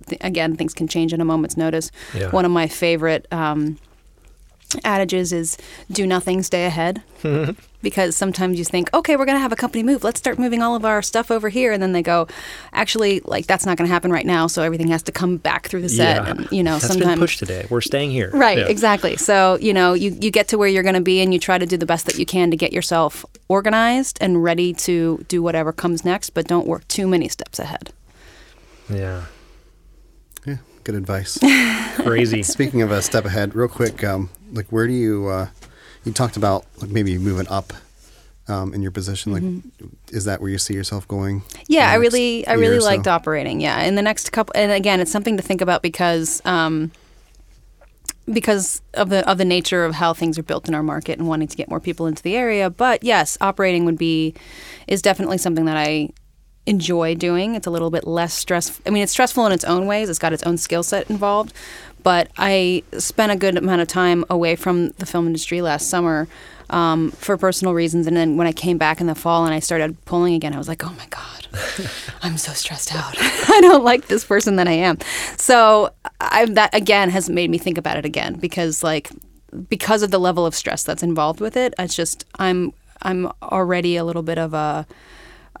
th- again things can change at a moment's notice Yeah. one of my favorite um, adages is do nothing stay ahead because sometimes you think okay we're going to have a company move let's start moving all of our stuff over here and then they go actually like that's not going to happen right now so everything has to come back through the set yeah. and you know That's sometimes pushed today. We're staying here. Right, Yeah. exactly. So, you know, you, you get to where you're going to be and you try to do the best that you can to get yourself organized and ready to do whatever comes next, but don't work too many steps ahead. Yeah, Yeah, good advice. crazy. Speaking of a step ahead, real quick, um, like where do you? Uh, you talked about like maybe moving up um, in your position. Like, is that where you see yourself going? Mm-hmm. Yeah, I in the next really, I really or so? liked operating. Yeah, in the next couple, and again, it's something to think about because, um, because of the of the nature of how things are built in our market and wanting to get more people into the area. But yes, operating would be is definitely something that I enjoy doing. It's a little bit less stress. I mean, it's stressful in its own ways. It's got its own skill set involved. But I spent a good amount of time away from the film industry last summer um, for personal reasons. And then when I came back in the fall and I started pulling again, I was like, oh my God, I'm so stressed out. I don't like this person that I am. So I, that again has made me think about it again because like because of the level of stress that's involved with it, it's just I'm I'm already a little bit of a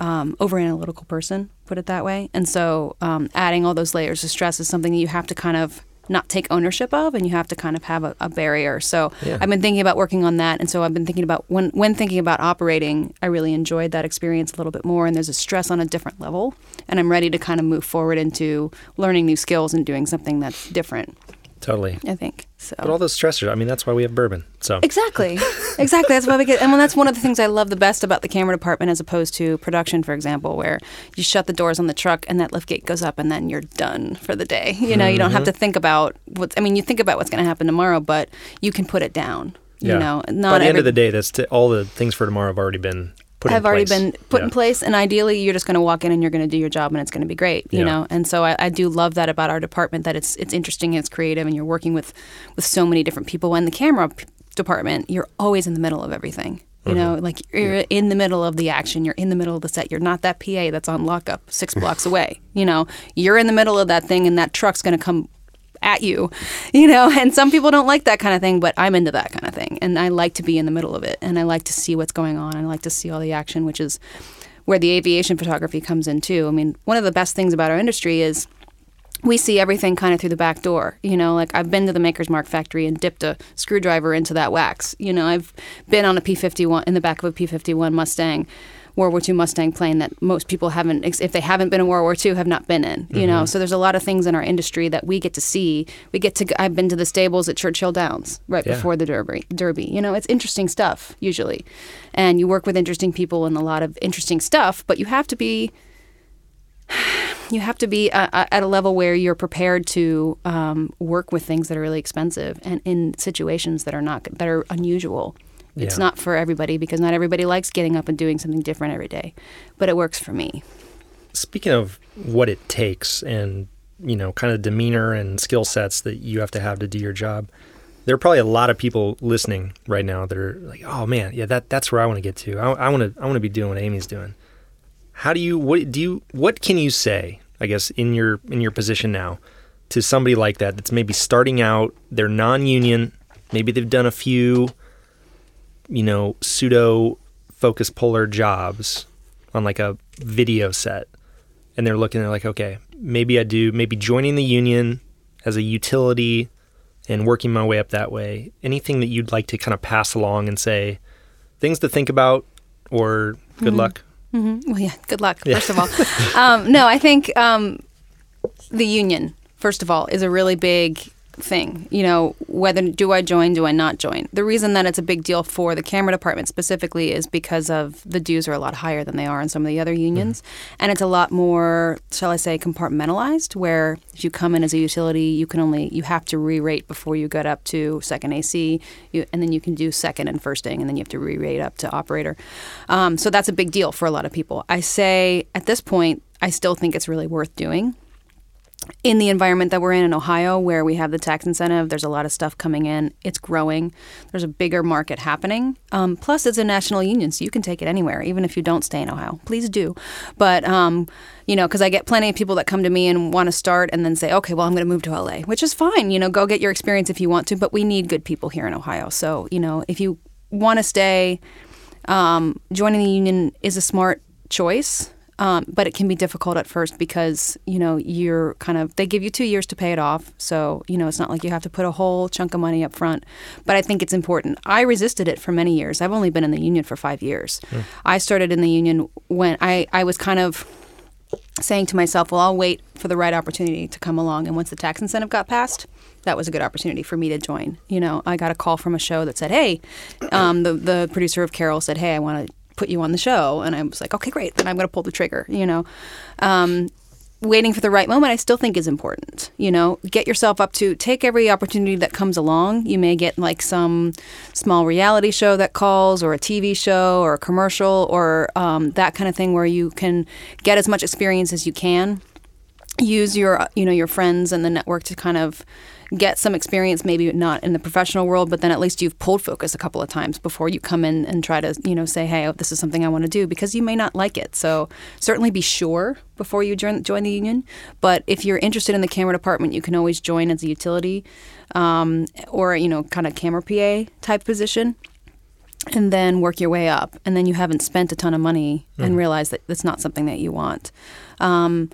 um, over analytical person, put it that way. And so um, adding all those layers of stress is something that you have to kind of not take ownership of and you have to kind of have a, a barrier so Yeah. i've been thinking about working on that and so i've been thinking about when when thinking about operating i really enjoyed that experience a little bit more and there's a stress on a different level and i'm ready to kind of move forward into learning new skills and doing something that's different Totally. i think so But all those stressors, I mean, that's why we have bourbon. So Exactly. Exactly. That's why we get, and well, that's one of the things I love the best about the camera department as opposed to production, for example, where you shut the doors on the truck and that lift gate goes up and then you're done for the day. You know, you don't have mm-hmm. to think about what's, I mean, you think about what's going to happen tomorrow, but you can put it down. yeah. You know, By not the end of the day, that's t- all the things for tomorrow have already been have already been put in place and ideally you're just going to walk in and you're going to do your job and it's going to be great you Yeah. know? And so I, I do love that about our department that it's it's interesting and it's creative and you're working with with so many different people. When the camera p- department you're always in the middle of everything you know? Mm-hmm. like you're in the middle of the action you're in the middle of the set you're not that pa that's on lockup six blocks away you know? You're in the middle of that thing and that truck's going to come at you, you know, and some people don't like that kind of thing, but I'm into that kind of thing. And I like to be in the middle of it and I like to see what's going on. and I like to see all the action, which is where the aviation photography comes in too. I mean, one of the best things about our industry is we see everything kind of through the back door. You know, like I've been to the Maker's Mark factory and dipped a screwdriver into that wax. You know, I've been on a P 51 in the back of a P 51 Mustang. World War II Mustang plane that most people haven't, if they haven't been in World War II, have not been in. You know, so there's a lot of things in our industry that we get to see. We get to. I've been to the stables at Churchill Downs right Yeah. before the Derby. Derby. You know, it's interesting stuff usually, and you work with interesting people and a lot of interesting stuff. But you have to be you have to be uh, uh, at a level where you're prepared to um, work with things that are really expensive and in situations that are not that are unusual. It's Yeah. not for everybody because not everybody likes getting up and doing something different every day, but it works for me. Speaking of what it takes and, you know, kind of demeanor and skill sets that you have to have to do your job, there are probably a lot of people listening right now that are like, "Oh man, yeah, that that's where I want to get to. I, I want to I want to be doing what Amy's doing." How do you what do you what can you say? I guess in your in your position now to somebody like that that's maybe starting out, they're non-union, maybe they've done a few, you know, pseudo focus puller jobs on like a video set. And they're looking they're like okay maybe i do maybe joining the union as a utility and working my way up that way. Anything that you'd like to kind of pass along and say things to think about or good luck? Well, yeah. Good luck. First of all, um, no, I think um, the union, first of all, is a really big thing. You know, whether do I join, do I not join? The reason that it's a big deal for the camera department specifically is because of the dues are a lot higher than they are in some of the other unions, and it's a lot more, shall I say, compartmentalized. Where if you come in as a utility, you can only you have to re-rate before you get up to second AC, you, and then you can do second and firsting, and then you have to re-rate up to operator. Um, so that's a big deal for a lot of people. I say at this point, I still think it's really worth doing in the environment that we're in in Ohio, where we have the tax incentive, there's a lot of stuff coming in. It's growing. There's a bigger market happening. Um, plus, it's a national union, so you can take it anywhere, even if you don't stay in Ohio. Please do. But, um, you know, because I get plenty of people that come to me and want to start and then say, okay, well, I'm going to move to LA, which is fine. You know, go get your experience if you want to, but we need good people here in Ohio. So, you know, if you want to stay, um, joining the union is a smart choice, um, but it can be difficult at first because you know you're kind of they give you two years to pay it off, so you know it's not like you have to put a whole chunk of money up front. But I think it's important. I resisted it for many years. I've only been in the union for five years. I started in the union when I I was kind of saying to myself, well, I'll wait for the right opportunity to come along. And once the tax incentive got passed, that was a good opportunity for me to join. You know, I got a call from a show that said, hey, um, the, the producer of Carol said, hey, I want to put you on the show. And I was like, okay, great. Then I'm going to pull the trigger, you know. Um, waiting for the right moment, I still think is important. You know, get yourself up to take every opportunity that comes along. You may get like some small reality show that calls, or a TV show, or a commercial, or um, that kind of thing where you can get as much experience as you can. Use your, you know, your friends and the network to kind of get some experience, maybe not in the professional world, but then at least you've pulled focus a couple of times before you come in and try to, you know, say, hey, oh, this is something I want to do because you may not like it. So certainly be sure before you join, join the union. But if you're interested in the camera department, you can always join as a utility um, or, you know, kind of camera PA type position and then work your way up. And then you haven't spent a ton of money and realize that it's not something that you want. Um,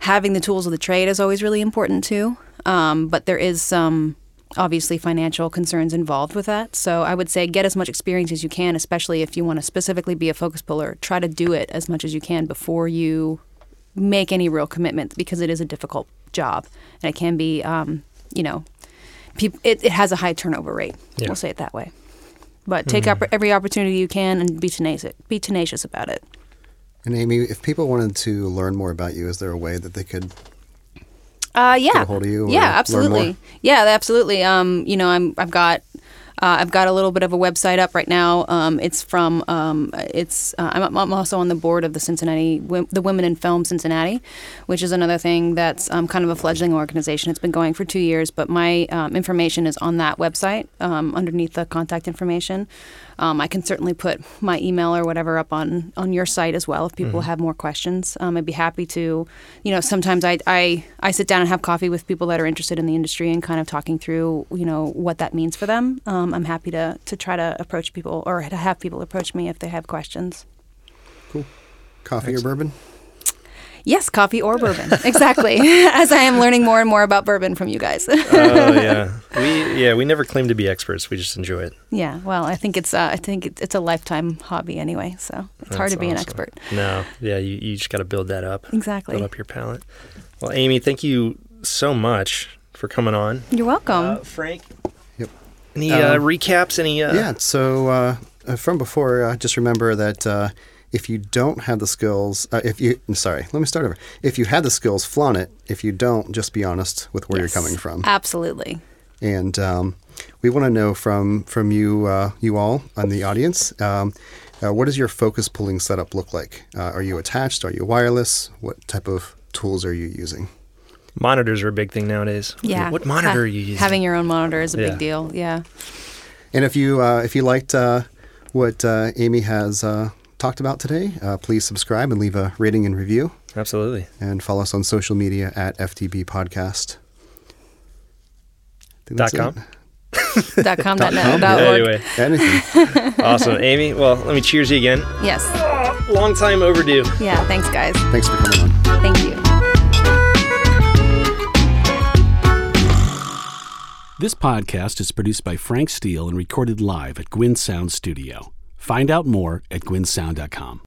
having the tools of the trade is always really important too. Um, but there is some obviously financial concerns involved with that. So I would say get as much experience as you can, especially if you want to specifically be a focus puller. Try to do it as much as you can before you make any real commitment because it is a difficult job and it can be, um, you know, peop- it, it has a high turnover rate. Yeah. We'll say it that way. But take up every opportunity you can and be tenacious. Be tenacious about it. And Amy, if people wanted to learn more about you, is there a way that they could? Uh, yeah. Get a hold of you yeah, learn absolutely. Yeah, absolutely. Um, you know, I'm I've got. Uh, I've got a little bit of a website up right now. Um, it's from um, it's uh, I'm, I'm also on the board of the Cincinnati the Women in Film Cincinnati, which is another thing that's um, kind of a fledgling organization. It's been going for two years, but my um, information is on that website um, underneath the contact information. Um, I can certainly put my email or whatever up on on your site as well if people have more questions. Um, I'd be happy to. You know, sometimes I, I I sit down and have coffee with people that are interested in the industry and kind of talking through you know what that means for them. Um, I'm happy to to try to approach people or to have people approach me if they have questions. Cool. Coffee or bourbon? Yes, coffee or bourbon. exactly. As I am learning more and more about bourbon from you guys. Oh yeah, we yeah we never claim to be experts. We just enjoy it. yeah. Well, I think it's uh, I think it's a lifetime hobby anyway, so it's hard to be an expert. No, yeah, you, you just got to build that up. Exactly. Build up your palate. Well, Amy, thank you so much for coming on. You're welcome. Uh, Frank, Yep. Any uh, Um, recaps? Any? Uh, yeah. So uh, uh, from before, uh, just remember that uh, if you don't have the skills, uh, if you I'm sorry, let me start over. If you had the skills, flaunt it. If you don't, just be honest with where Yes. you're coming from. Absolutely. And um, we want to know from from you uh, you all on the audience. Um, uh, what does your focus pulling setup look like? Uh, are you attached? Are you wireless? What type of tools are you using? Monitors are a big thing nowadays. Yeah. What monitor Ha- are you using? Having your own monitor is a Yeah. big deal. Yeah. And if you uh, if you liked uh, what uh, Amy has uh, talked about today, uh, please subscribe and leave a rating and review, Absolutely. and follow us on social media at FTB Podcast. Dot com. dot com, dot net, com, dot Yeah, anyway, Anything. awesome, Amy. Well, let me cheers you again. Yes. Long time overdue. Yeah. Thanks, guys. Thanks for coming on. Thank you. This podcast is produced by Frank Steele and recorded live at Gwyn Sound Studio. Find out more at gwynsound.com.